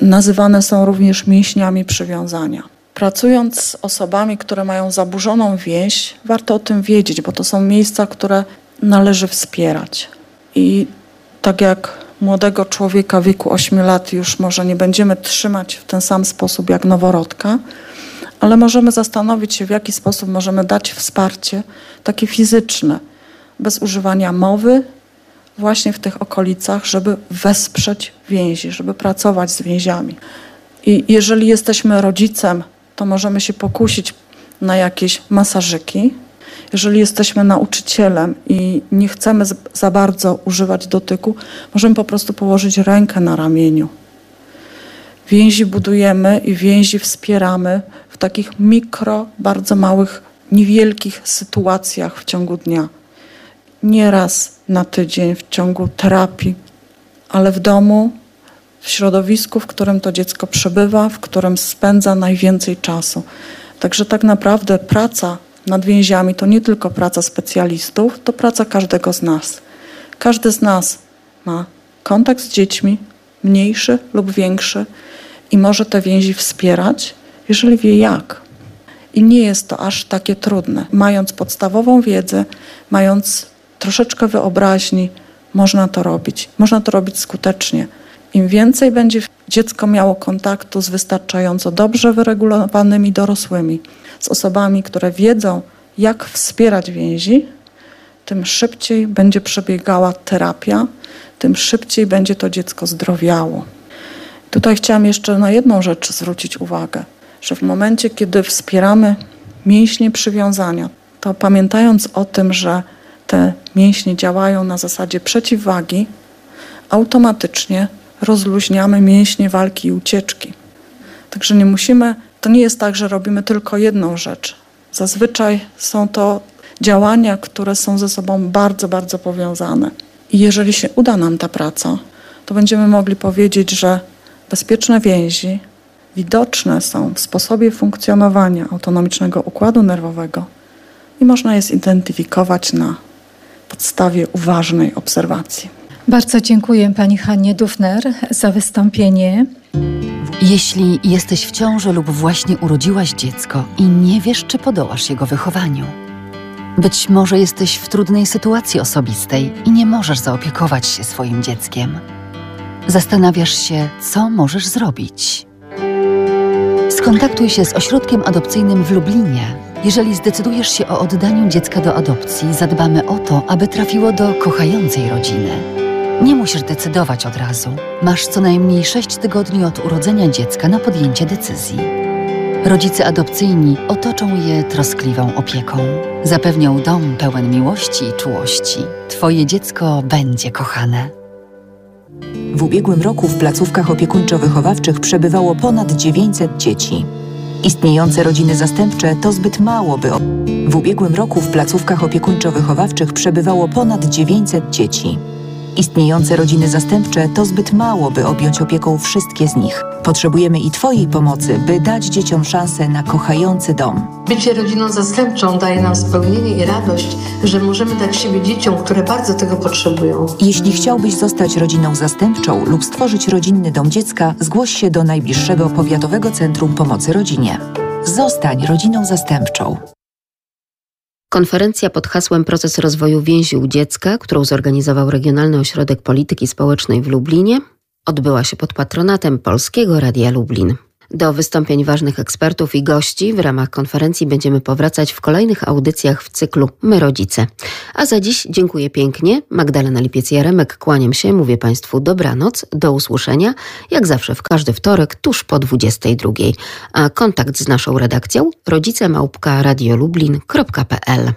nazywane są również mięśniami przywiązania. Pracując z osobami, które mają zaburzoną więź, warto o tym wiedzieć, bo to są miejsca, które należy wspierać. I tak jak młodego człowieka w wieku 8 lat już może nie będziemy trzymać w ten sam sposób jak noworodka, ale możemy zastanowić się, w jaki sposób możemy dać wsparcie takie fizyczne, bez używania mowy, właśnie w tych okolicach, żeby wesprzeć więzi, żeby pracować z więziami. I jeżeli jesteśmy rodzicem, to możemy się pokusić na jakieś masażyki. Jeżeli jesteśmy nauczycielem i nie chcemy za bardzo używać dotyku, możemy po prostu położyć rękę na ramieniu. Więzi budujemy i więzi wspieramy w takich mikro, bardzo małych, niewielkich sytuacjach w ciągu dnia. Nie raz na tydzień w ciągu terapii, ale w domu, w środowisku, w którym to dziecko przebywa, w którym spędza najwięcej czasu. Także tak naprawdę praca nad więziami to nie tylko praca specjalistów, to praca każdego z nas. Każdy z nas ma kontakt z dziećmi, mniejszy lub większy, i może te więzi wspierać, jeżeli wie jak. I nie jest to aż takie trudne. Mając podstawową wiedzę, mając troszeczkę wyobraźni, można to robić. Można to robić skutecznie. Im więcej będzie dziecko miało kontaktu z wystarczająco dobrze wyregulowanymi dorosłymi, z osobami, które wiedzą, jak wspierać więzi, tym szybciej będzie przebiegała terapia, tym szybciej będzie to dziecko zdrowiało. Tutaj chciałam jeszcze na jedną rzecz zwrócić uwagę, że w momencie, kiedy wspieramy mięśnie przywiązania, to pamiętając o tym, że te mięśnie działają na zasadzie przeciwwagi, automatycznie rozluźniamy mięśnie walki i ucieczki. Także nie musimy, to nie jest tak, że robimy tylko jedną rzecz. Zazwyczaj są to działania, które są ze sobą bardzo, bardzo powiązane. I jeżeli się uda nam ta praca, to będziemy mogli powiedzieć, że Bezpieczne więzi widoczne są w sposobie funkcjonowania autonomicznego układu nerwowego i można je zidentyfikować na podstawie uważnej obserwacji. Bardzo dziękuję Pani Hannie Dufner za wystąpienie. Jeśli jesteś w ciąży lub właśnie urodziłaś dziecko i nie wiesz, czy podołasz jego wychowaniu, być może jesteś w trudnej sytuacji osobistej i nie możesz zaopiekować się swoim dzieckiem. Zastanawiasz się, co możesz zrobić. Skontaktuj się z ośrodkiem adopcyjnym w Lublinie. Jeżeli zdecydujesz się o oddaniu dziecka do adopcji, zadbamy o to, aby trafiło do kochającej rodziny. Nie musisz decydować od razu. Masz co najmniej 6 tygodni od urodzenia dziecka na podjęcie decyzji. Rodzice adopcyjni otoczą je troskliwą opieką. Zapewnią dom pełen miłości i czułości. Twoje dziecko będzie kochane. W ubiegłym roku w placówkach opiekuńczo-wychowawczych przebywało ponad 900 dzieci. Istniejące rodziny zastępcze to zbyt mało, by. W ubiegłym roku w placówkach opiekuńczo-wychowawczych przebywało ponad 900 dzieci. Istniejące rodziny zastępcze to zbyt mało, by objąć opieką wszystkie z nich. Potrzebujemy i Twojej pomocy, by dać dzieciom szansę na kochający dom. Bycie rodziną zastępczą daje nam spełnienie i radość, że możemy dać siebie dzieciom, które bardzo tego potrzebują. Jeśli chciałbyś zostać rodziną zastępczą lub stworzyć rodzinny dom dziecka, zgłoś się do najbliższego powiatowego centrum pomocy rodzinie. Zostań rodziną zastępczą. Konferencja pod hasłem Proces rozwoju więzi u dziecka, którą zorganizował Regionalny Ośrodek Polityki Społecznej w Lublinie, odbyła się pod patronatem Polskiego Radia Lublin. Do wystąpień ważnych ekspertów i gości w ramach konferencji będziemy powracać w kolejnych audycjach w cyklu My Rodzice. A za dziś dziękuję pięknie. Magdalena Lipiec-Jaremek, kłaniam się, mówię Państwu dobranoc, do usłyszenia, jak zawsze w każdy wtorek tuż po 22. A kontakt z naszą redakcją rodzicemałpka radiolublin.pl